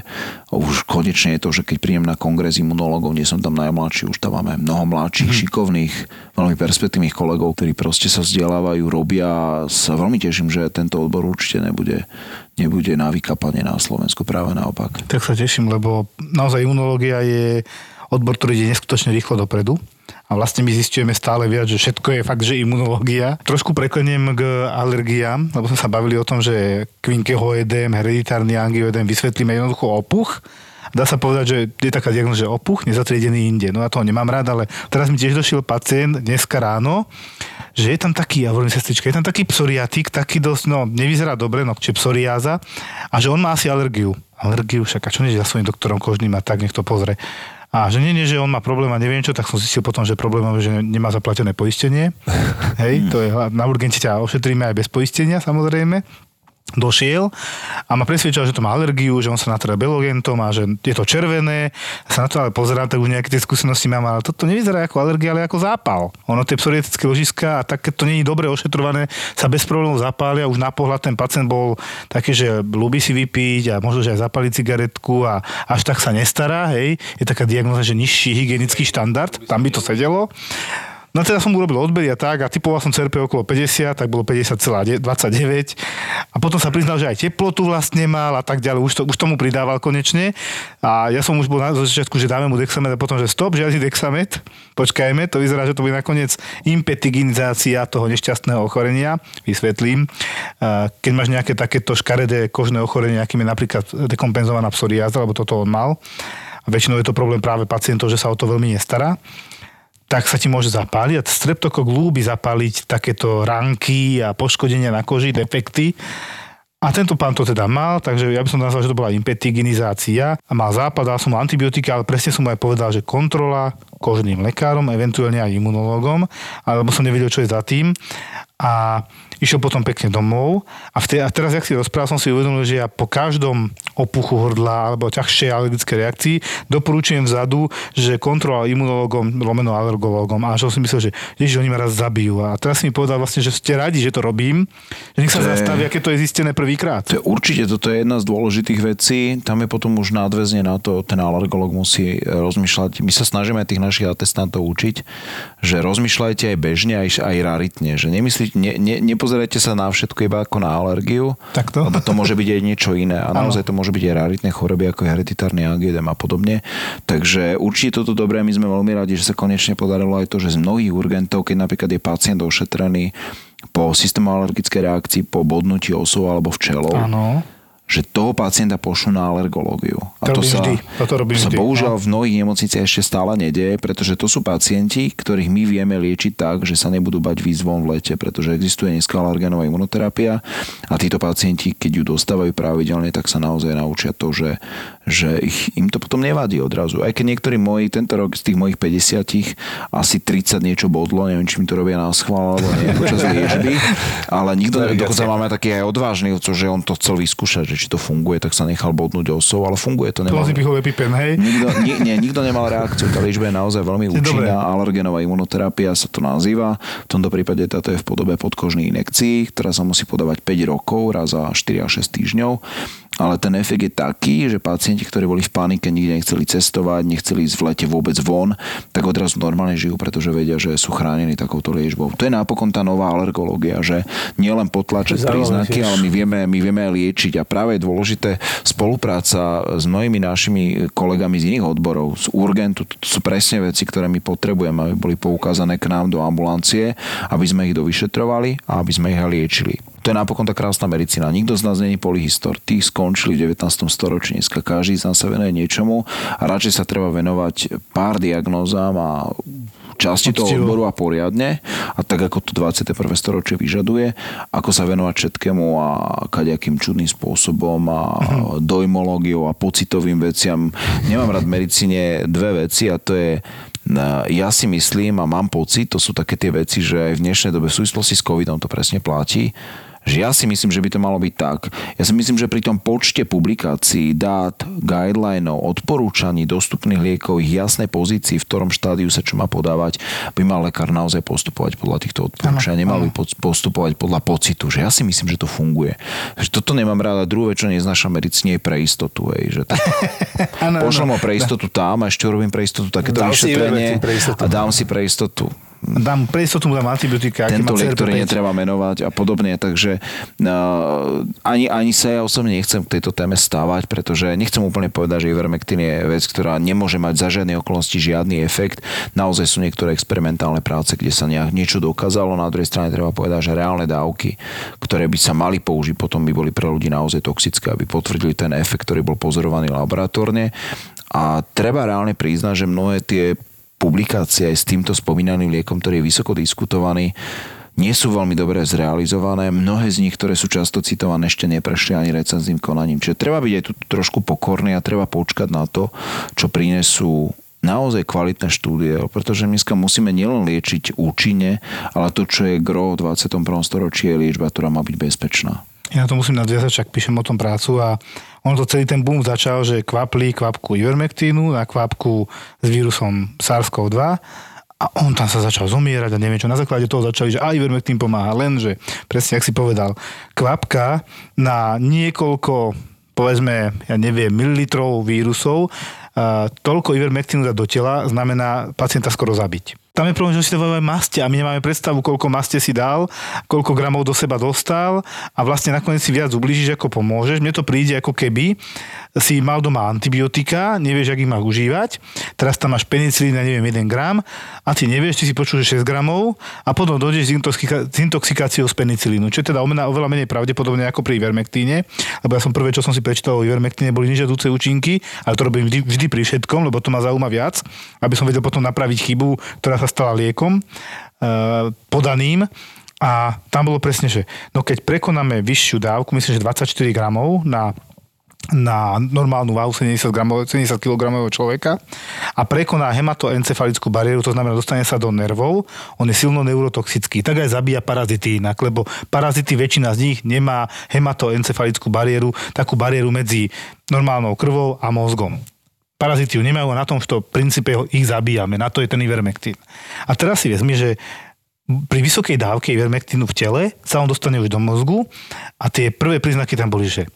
Už konečne je to, že keď príjem na kongres imunológov, nie som tam najmladší, už tam máme mnoho mladších, šikovných, veľmi perspektívnych kolegov, ktorí proste sa vzdelávajú, robia. Sa veľmi teším, že tento odbor určite nebude, nebude na vykapanie na Slovensku, práve naopak. Tak sa teším, lebo naozaj imunológia je odbor, ktorý ide neskutočne rýchlo dopredu. A vlastne my zistujeme stále viac, že všetko je fakt, že imunológia. Trošku prekleniem k alergiám, lebo sme sa bavili o tom, že kvinkehoedem, hereditárny angioedem vysvetlíme jednoducho opuch. Dá sa povedať, že je taká diagnoza, že opuch nezatriedený inde. No ja toho nemám rád, ale teraz mi tiež došiel pacient dneska ráno, že je tam taký, ja hovorím sestrička, je tam taký psoriatik, taký dosť, no nevyzerá dobre, no čiže psoriáza a že on má asi alergiu. Alergiu však, a čo nie, za svojím doktorom kožným a tak, nech to pozrie. A že nie, nie, že on má problém a neviem čo, tak som zistil potom, že problém je, že nemá zaplatené poistenie. Hej, to je, na urgente ťa ošetríme aj bez poistenia, samozrejme. Došiel a ma presvedčal, že to má alergiu, že on sa natrel belogentom a že je to červené. Ja sa na to ale pozerám, tak už nejaké tie skúsenosti mám, ale toto nevyzerá ako alergia, ale ako zápal. Ono tie psoriatické ložiska a tak, keď to je dobre ošetrované, sa bez problémov zapália. Už na pohľad ten pacient bol taký, že ľúbi si vypiť a možno, že aj zapaliť cigaretku a až tak sa nestará, hej. Je taká diagnoza, že nižší hygienický štandard, tam by to sedelo. No teda som urobil odbery a tak a typoval som CRP okolo 50, tak bolo 50,29 a potom sa priznal, že aj teplotu vlastne mal a tak ďalej, už, to, už tomu pridával konečne. A ja som už bol na začiatku, že dáme mu dexamet a potom, že stop, žiadny dexamet, počkajme, to vyzerá, že to bude nakoniec impetiginizácia toho nešťastného ochorenia, vysvetlím. Keď máš nejaké takéto škaredé kožné ochorenie, akým je napríklad dekompenzovaná psoriáza, lebo toto on mal, väčšinou je to problém práve pacientov, že sa o to veľmi nestará tak sa ti môže zapáliť a streptokok ľúbi zapáliť takéto ranky a poškodenia na koži, defekty. A tento pán to teda mal, takže ja by som nazval, že to bola impetiginizácia a mal západ, dal som mu antibiotika, ale presne som mu aj povedal, že kontrola kožným lekárom, eventuálne aj imunológom, alebo som nevedel, čo je za tým. A išiel potom pekne domov a, vtedy, a teraz, jak si rozprával, som si uvedomil, že ja po každom opuchu hrdla alebo ťažšej alergické reakcii doporučujem vzadu, že kontrola imunológom, lomeno alergológom a som si myslel, že ježiš, oni ma raz zabijú. A teraz si mi povedal vlastne, že ste radi, že to robím, že nech sa To je- zastavia, keď to je zistené prvýkrát. To je určite, toto je jedna z dôležitých vecí. Tam je potom už nadväzne na to, ten alergolog musí e, rozmýšľať. My sa snažíme tých našich atestantov učiť, že rozmýšľajte aj bežne, aj, aj raritne. Že nemyslíte, ne, ne, nepozerajte sa na všetko iba ako na alergiu, Takto. lebo to môže byť aj niečo iné. A naozaj to môže byť aj raritné choroby, ako hereditárny angidem a podobne. Takže určite toto dobré. My sme veľmi radi, že sa konečne podarilo aj to, že z mnohých urgentov, keď napríklad je pacient ošetrený po systémoalergickej reakcii, po bodnutí osov alebo včelov, Áno. Že toho pacienta pošlu na alergológiu. A To to, sa, vždy. Toto robím to sa vždy, bohužiaľ no. v mnohých nemocniciach ešte stále nedieje, pretože to sú pacienti, ktorých my vieme liečiť tak, že sa nebudú bať výzvom v lete, pretože existuje nízka alergenová imunoterapia a títo pacienti, keď ju dostávajú pravidelne, tak sa naozaj naučia to, že, že ich, im to potom nevadí odrazu. Aj keď niektorí moji, tento rok z tých mojich 50 asi 30 niečo bodlo, neviem, či mi to robia na schvál alebo nie, počas liečby, ale nikto, dokonca máme taký aj odvážny, že on to chcel vyskúšať, že či to funguje, tak sa nechal bodnúť osou, ale funguje to. Nemal, Klozipichový epipen, hej. nikto, ni, nie, nikto nemal reakciu. Tá liečba je naozaj veľmi účinná. Alergenová imunoterapia sa to nazýva. V tomto prípade táto je v podobe podkožných inekcií, ktorá sa musí podávať 5 rokov, raz za 4 až 6 týždňov. Ale ten efekt je taký, že pacienti, ktorí boli v panike, nikde nechceli cestovať, nechceli ísť v lete vôbec von, tak odrazu normálne žijú, pretože vedia, že sú chránení takouto liečbou. To je napokon tá nová alergológia, že nielen Zaujímavé príznaky, ale my vieme, my vieme liečiť a práve je dôležité spolupráca s mnohými našimi kolegami z iných odborov, z Urgentu, to sú presne veci, ktoré my potrebujeme, aby boli poukázané k nám do ambulancie, aby sme ich dovyšetrovali a aby sme ich liečili. To je napokon tá krásna medicína. Nikto z nás není polyhistor. Tí skončili v 19. storočí. Dneska každý z nás sa venuje niečomu a radšej sa treba venovať pár diagnózam a časti toho Poctivo. odboru a poriadne a tak ako to 21. storočie vyžaduje, ako sa venovať všetkému a kadejakým čudným spôsobom a dojmológiou a pocitovým veciam. Nemám rád v medicíne dve veci a to je ja si myslím a mám pocit, to sú také tie veci, že aj v dnešnej dobe v súvislosti s covidom to presne platí, že ja si myslím, že by to malo byť tak. Ja si myslím, že pri tom počte publikácií, dát, guidelinov, odporúčaní dostupných liekov, ich jasnej pozícii, v ktorom štádiu sa čo má podávať, by mal lekár naozaj postupovať podľa týchto odporúčaní. Nemal by po- postupovať podľa pocitu, že ja si myslím, že to funguje. Že toto nemám ráda. Druhé, čo neznášam medicíne, je pre istotu. Hej, že to, Áno, pošlem áno. ho pre istotu tam a ešte urobím pre istotu takéto vyšetrenie a dám si pre istotu Dám pre istotu mu dám antibiotika, tento liek, ktorý CRP5. netreba menovať a podobne, takže uh, ani, ani sa ja osobne nechcem k tejto téme stávať, pretože nechcem úplne povedať, že Ivermectin je vec, ktorá nemôže mať za žiadne okolnosti žiadny efekt. Naozaj sú niektoré experimentálne práce, kde sa nejak niečo dokázalo, na druhej strane treba povedať, že reálne dávky, ktoré by sa mali použiť, potom by boli pre ľudí naozaj toxické, aby potvrdili ten efekt, ktorý bol pozorovaný laboratórne. A treba reálne priznať, že mnohé tie publikácie aj s týmto spomínaným liekom, ktorý je vysoko diskutovaný, nie sú veľmi dobre zrealizované. Mnohé z nich, ktoré sú často citované, ešte neprešli ani recenzným konaním. Čiže treba byť aj tu trošku pokorný a treba počkať na to, čo prinesú naozaj kvalitné štúdie, pretože dneska musíme nielen liečiť účinne, ale to, čo je gro v 21. storočí, je liečba, ktorá má byť bezpečná. Ja to musím nadviazať, však píšem o tom prácu a ono to celý ten boom začal, že kvapli kvapku ivermektínu na kvapku s vírusom SARS-CoV-2 a on tam sa začal zomierať a neviem čo. Na základe toho začali, že aj ivermektín pomáha, lenže, presne, ak si povedal, kvapka na niekoľko povedzme, ja neviem, mililitrov vírusov, toľko ivermektínu dať do tela znamená pacienta skoro zabiť. Tam je problém, že si dávajú maste a my nemáme predstavu, koľko maste si dal, koľko gramov do seba dostal a vlastne nakoniec si viac ublížiš, ako pomôžeš. Mne to príde ako keby si mal doma antibiotika, nevieš, ak ich máš užívať, teraz tam máš penicilín na neviem 1 gram a ty nevieš, či si počuješ 6 gramov a potom dojdeš s, intoxikáciou z penicilínu, čo je teda oveľa menej pravdepodobne ako pri ivermektíne, lebo ja som prvé, čo som si prečítal o ivermektíne, boli nežiaduce účinky, ale to robím vždy, vždy pri všetkom, lebo to ma zaujíma viac, aby som vedel potom napraviť chybu, ktorá sa stala liekom e, podaným a tam bolo presne, že no keď prekonáme vyššiu dávku, myslím, že 24 gramov na na normálnu váhu 70, gramov, 70 kg človeka a prekoná hematoencefalickú bariéru, to znamená, dostane sa do nervov, on je silno neurotoxický. Tak aj zabíja parazity inak, lebo parazity, väčšina z nich nemá hematoencefalickú bariéru, takú bariéru medzi normálnou krvou a mozgom. Parazity ju nemajú a na tom v to princípe ich zabíjame. Na to je ten ivermektín. A teraz si vezmi, že pri vysokej dávke ivermektínu v tele sa on dostane už do mozgu a tie prvé príznaky tam boli, že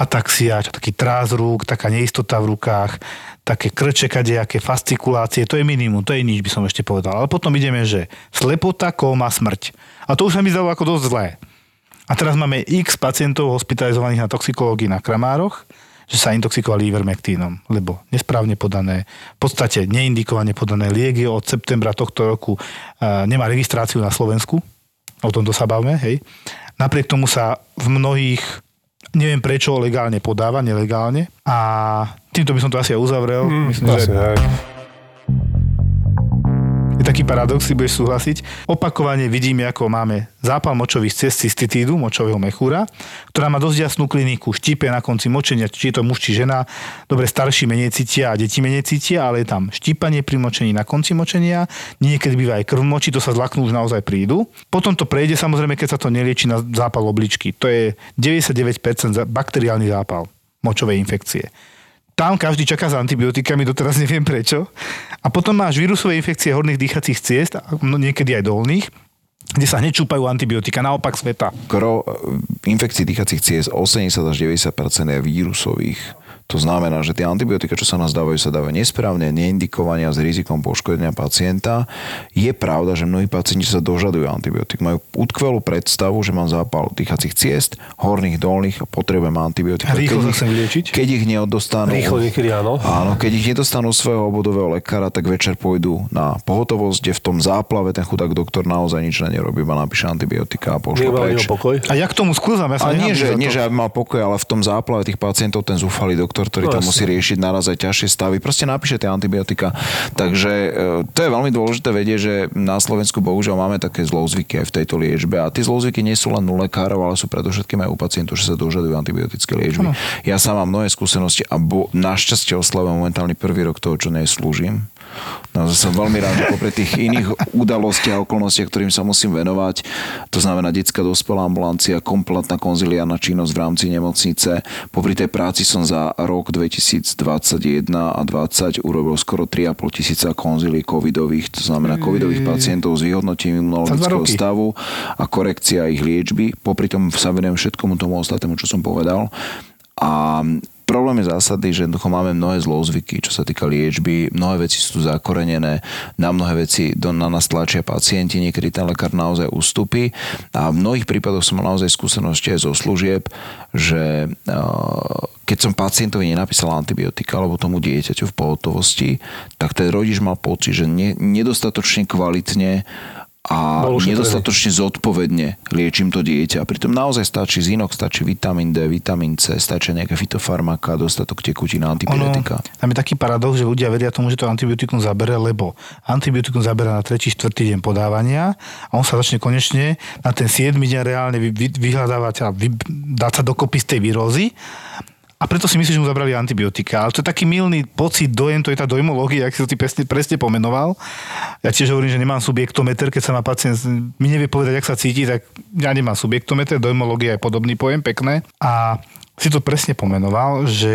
ataxia, čo taký trás rúk, taká neistota v rukách, také krče, kadejaké fascikulácie, to je minimum, to je nič, by som ešte povedal. Ale potom ideme, že slepota, kóma, smrť. A to už sa mi zdalo ako dosť zlé. A teraz máme x pacientov hospitalizovaných na toxikológii na Kramároch, že sa intoxikovali ivermektínom, lebo nesprávne podané, v podstate neindikovane podané lieky od septembra tohto roku nemá registráciu na Slovensku, o tomto sa bavme, hej. Napriek tomu sa v mnohých neviem prečo legálne podáva, nelegálne. A týmto by som to asi aj uzavrel. Mm, Myslím, asi že tak. Je taký paradox, si budeš súhlasiť. Opakovane vidíme, ako máme zápal močových ciest cystitídu, močového mechúra, ktorá má dosť jasnú kliniku, štípe na konci močenia, či je to muž či žena. Dobre, starší menej cítia a deti menej cítia, ale je tam štípanie pri močení na konci močenia, niekedy býva aj krv moči, to sa zlaknú už naozaj prídu. Potom to prejde samozrejme, keď sa to nelieči na zápal obličky. To je 99% za- bakteriálny zápal močovej infekcie. Tam každý čaká s antibiotikami, doteraz neviem prečo. A potom máš vírusové infekcie horných dýchacích ciest, no niekedy aj dolných, kde sa hneď čúpajú antibiotika, naopak sveta. Gro infekcií dýchacích ciest 80 až 90 je vírusových. To znamená, že tie antibiotika, čo sa nás dávajú, sa dávajú nesprávne, neindikovania s rizikom poškodenia pacienta. Je pravda, že mnohí pacienti sa dožadujú antibiotik. Majú utkvelú predstavu, že mám zápal dýchacích ciest, horných, dolných a potrebujem antibiotika. A rýchlo Keď sa ich- chcem vyliečiť? Keď ich neodostanú... Rýchlo niekedy áno. Áno, keď ich nedostanú svojho obvodového lekára, tak večer pôjdu na pohotovosť, kde v tom záplave ten chudák doktor naozaj nič nerobí, iba napíše antibiotika a pošle preč. pokoj. A ja k tomu sklzám, ja sa A nie, že, nie, že mal pokoj, ale v tom záplave tých pacientov ten zúfalý doktor, ktorý No, tam jasne. musí riešiť naraz aj ťažšie stavy, proste napíše tie antibiotika. Takže e, to je veľmi dôležité vedieť, že na Slovensku bohužiaľ máme také zlozvyky aj v tejto liečbe. A tie zlozvyky nie sú len u lekárov, ale sú predovšetkým aj u pacientov, že sa dožadujú antibiotické liečby. Ja sám mám mnohé skúsenosti a bo, našťastie oslavujem momentálny prvý rok toho, čo neslúžim. Naozaj som veľmi rád, že popri tých iných udalostiach a okolnostiach, ktorým sa musím venovať, to znamená detská dospelá ambulancia, kompletná konziliárna činnosť v rámci nemocnice. Popri tej práci som za rok 2021 a 20 urobil skoro 3,5 tisíca konzilí covidových, to znamená covidových pacientov s vyhodnotením imunologického stavu a korekcia ich liečby. Popri tom sa venujem všetkomu tomu ostatnému, čo som povedal. A problém je zásadný, že jednoducho máme mnohé zlozvyky, čo sa týka liečby, mnohé veci sú tu zakorenené, na mnohé veci do, na nás tlačia pacienti, niekedy ten lekár naozaj ustúpi. A v mnohých prípadoch som mal naozaj skúsenosti aj zo služieb, že uh, keď som pacientovi nenapísal antibiotika alebo tomu dieťaťu v pohotovosti, tak ten rodič mal pocit, že ne, nedostatočne kvalitne a nedostatočne zodpovedne liečím to dieťa. Pritom naozaj stačí zinok, stačí vitamín D, vitamín C, stačí nejaké fitofarmaka, dostatok tekutín a Ono, antibiotika. tam je taký paradox, že ľudia veria tomu, že to antibiotikum zabere, lebo antibiotikum zabere na 3. 4. deň podávania a on sa začne konečne na ten 7. deň reálne vy, vy, vyhľadávať a vy, dať sa dokopy z tej výrozy a preto si myslíš, že mu zabrali antibiotika. Ale to je taký milný pocit, dojem, to je tá dojmológia, ak si to ty presne, presne pomenoval. Ja tiež hovorím, že nemám subjektometer, keď sa ma pacient mi nevie povedať, ak sa cíti, tak ja nemám subjektometer, dojmológia je podobný pojem, pekné. A si to presne pomenoval, že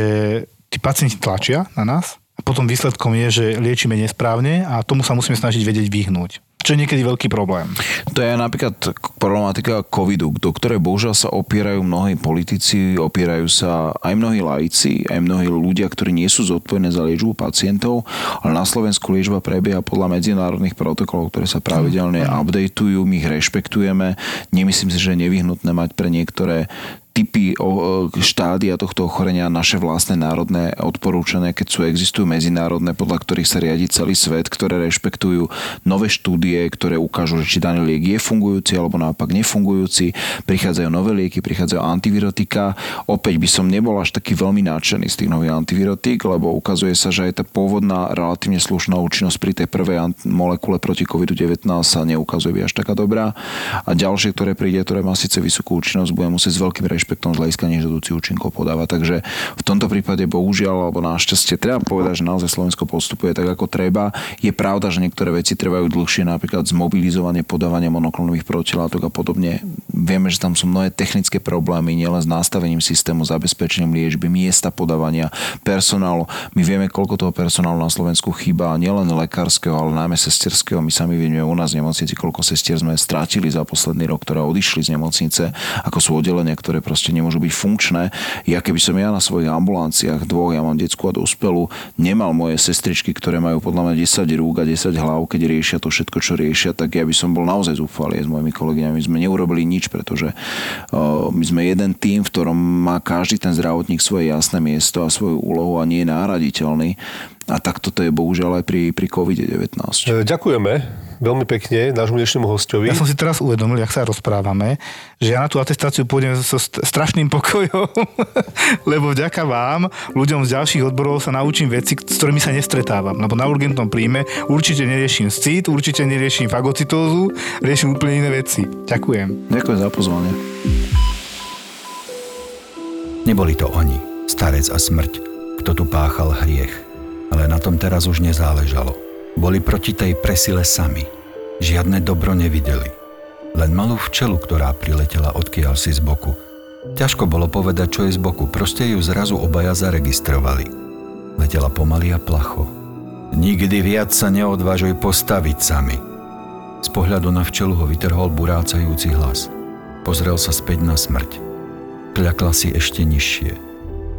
tí pacienti tlačia na nás a potom výsledkom je, že liečíme nesprávne a tomu sa musíme snažiť vedieť vyhnúť čo je niekedy veľký problém. To je napríklad problematika covidu, do ktorej bohužiaľ sa opierajú mnohí politici, opierajú sa aj mnohí laici, aj mnohí ľudia, ktorí nie sú zodpovední za liečbu pacientov, ale na Slovensku liečba prebieha podľa medzinárodných protokolov, ktoré sa pravidelne updateujú, my ich rešpektujeme. Nemyslím si, že je nevyhnutné mať pre niektoré typy štádia tohto ochorenia naše vlastné národné odporúčania, keď sú existujú medzinárodné, podľa ktorých sa riadi celý svet, ktoré rešpektujú nové štúdie, ktoré ukážu, či daný liek je fungujúci alebo naopak nefungujúci. Prichádzajú nové lieky, prichádzajú antivirotika. Opäť by som nebol až taký veľmi nadšený z tých nových antivirotík, lebo ukazuje sa, že aj tá pôvodná relatívne slušná účinnosť pri tej prvej molekule proti COVID-19 sa neukazuje až taká dobrá. A ďalšie, ktoré príde, ktoré má síce vysokú účinnosť, bude musieť s veľkým rešpektom rešpektom z hľadiska nežiaducí účinkov podáva. Takže v tomto prípade bohužiaľ alebo našťastie treba povedať, že naozaj Slovensko postupuje tak, ako treba. Je pravda, že niektoré veci trvajú dlhšie, napríklad zmobilizovanie podávania monoklonových protilátok a podobne. Vieme, že tam sú mnohé technické problémy, nielen s nastavením systému, zabezpečením liečby, miesta podávania, personálu. My vieme, koľko toho personálu na Slovensku chýba, nielen lekárskeho, ale najmä sesterského. My sami vieme u nás v nemocnici, koľko sestier sme strátili za posledný rok, ktoré odišli z nemocnice, ako sú oddelenia, ktoré proste nemôžu byť funkčné. Ja keby som ja na svojich ambulanciách dvoch, ja mám detskú a dospelú, nemal moje sestričky, ktoré majú podľa mňa 10 rúk a 10 hlav, keď riešia to všetko, čo riešia, tak ja by som bol naozaj zúfalý s mojimi kolegyňami. My sme neurobili nič, pretože my sme jeden tým, v ktorom má každý ten zdravotník svoje jasné miesto a svoju úlohu a nie je náraditeľný. A tak toto je bohužiaľ aj pri, pri COVID-19. E, ďakujeme veľmi pekne nášmu dnešnému hostovi. Ja som si teraz uvedomil, jak sa rozprávame, že ja na tú atestáciu pôjdem so strašným pokojom, lebo vďaka vám, ľuďom z ďalších odborov sa naučím veci, s ktorými sa nestretávam. Lebo na urgentnom príjme určite neriešim scit, určite neriešim fagocitózu, riešim úplne iné veci. Ďakujem. Ďakujem za pozvanie. Neboli to oni, starec a smrť, kto tu páchal hriech ale na tom teraz už nezáležalo. Boli proti tej presile sami. Žiadne dobro nevideli. Len malú včelu, ktorá priletela odkiaľ si z boku. Ťažko bolo povedať, čo je z boku, proste ju zrazu obaja zaregistrovali. Letela pomaly a placho. Nikdy viac sa neodvážuj postaviť sami. Z pohľadu na včelu ho vytrhol burácajúci hlas. Pozrel sa späť na smrť. Kľakla si ešte nižšie.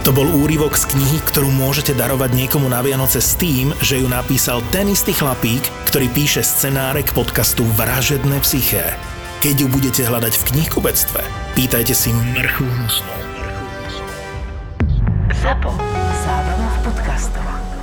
To bol úryvok z knihy, ktorú môžete darovať niekomu na Vianoce s tým, že ju napísal ten istý chlapík, ktorý píše scenáre k podcastu Vražedné psyché. Keď ju budete hľadať v knihkubectve, pýtajte si mrchu hnusnú. Zapo. Zábrná v podcastovách.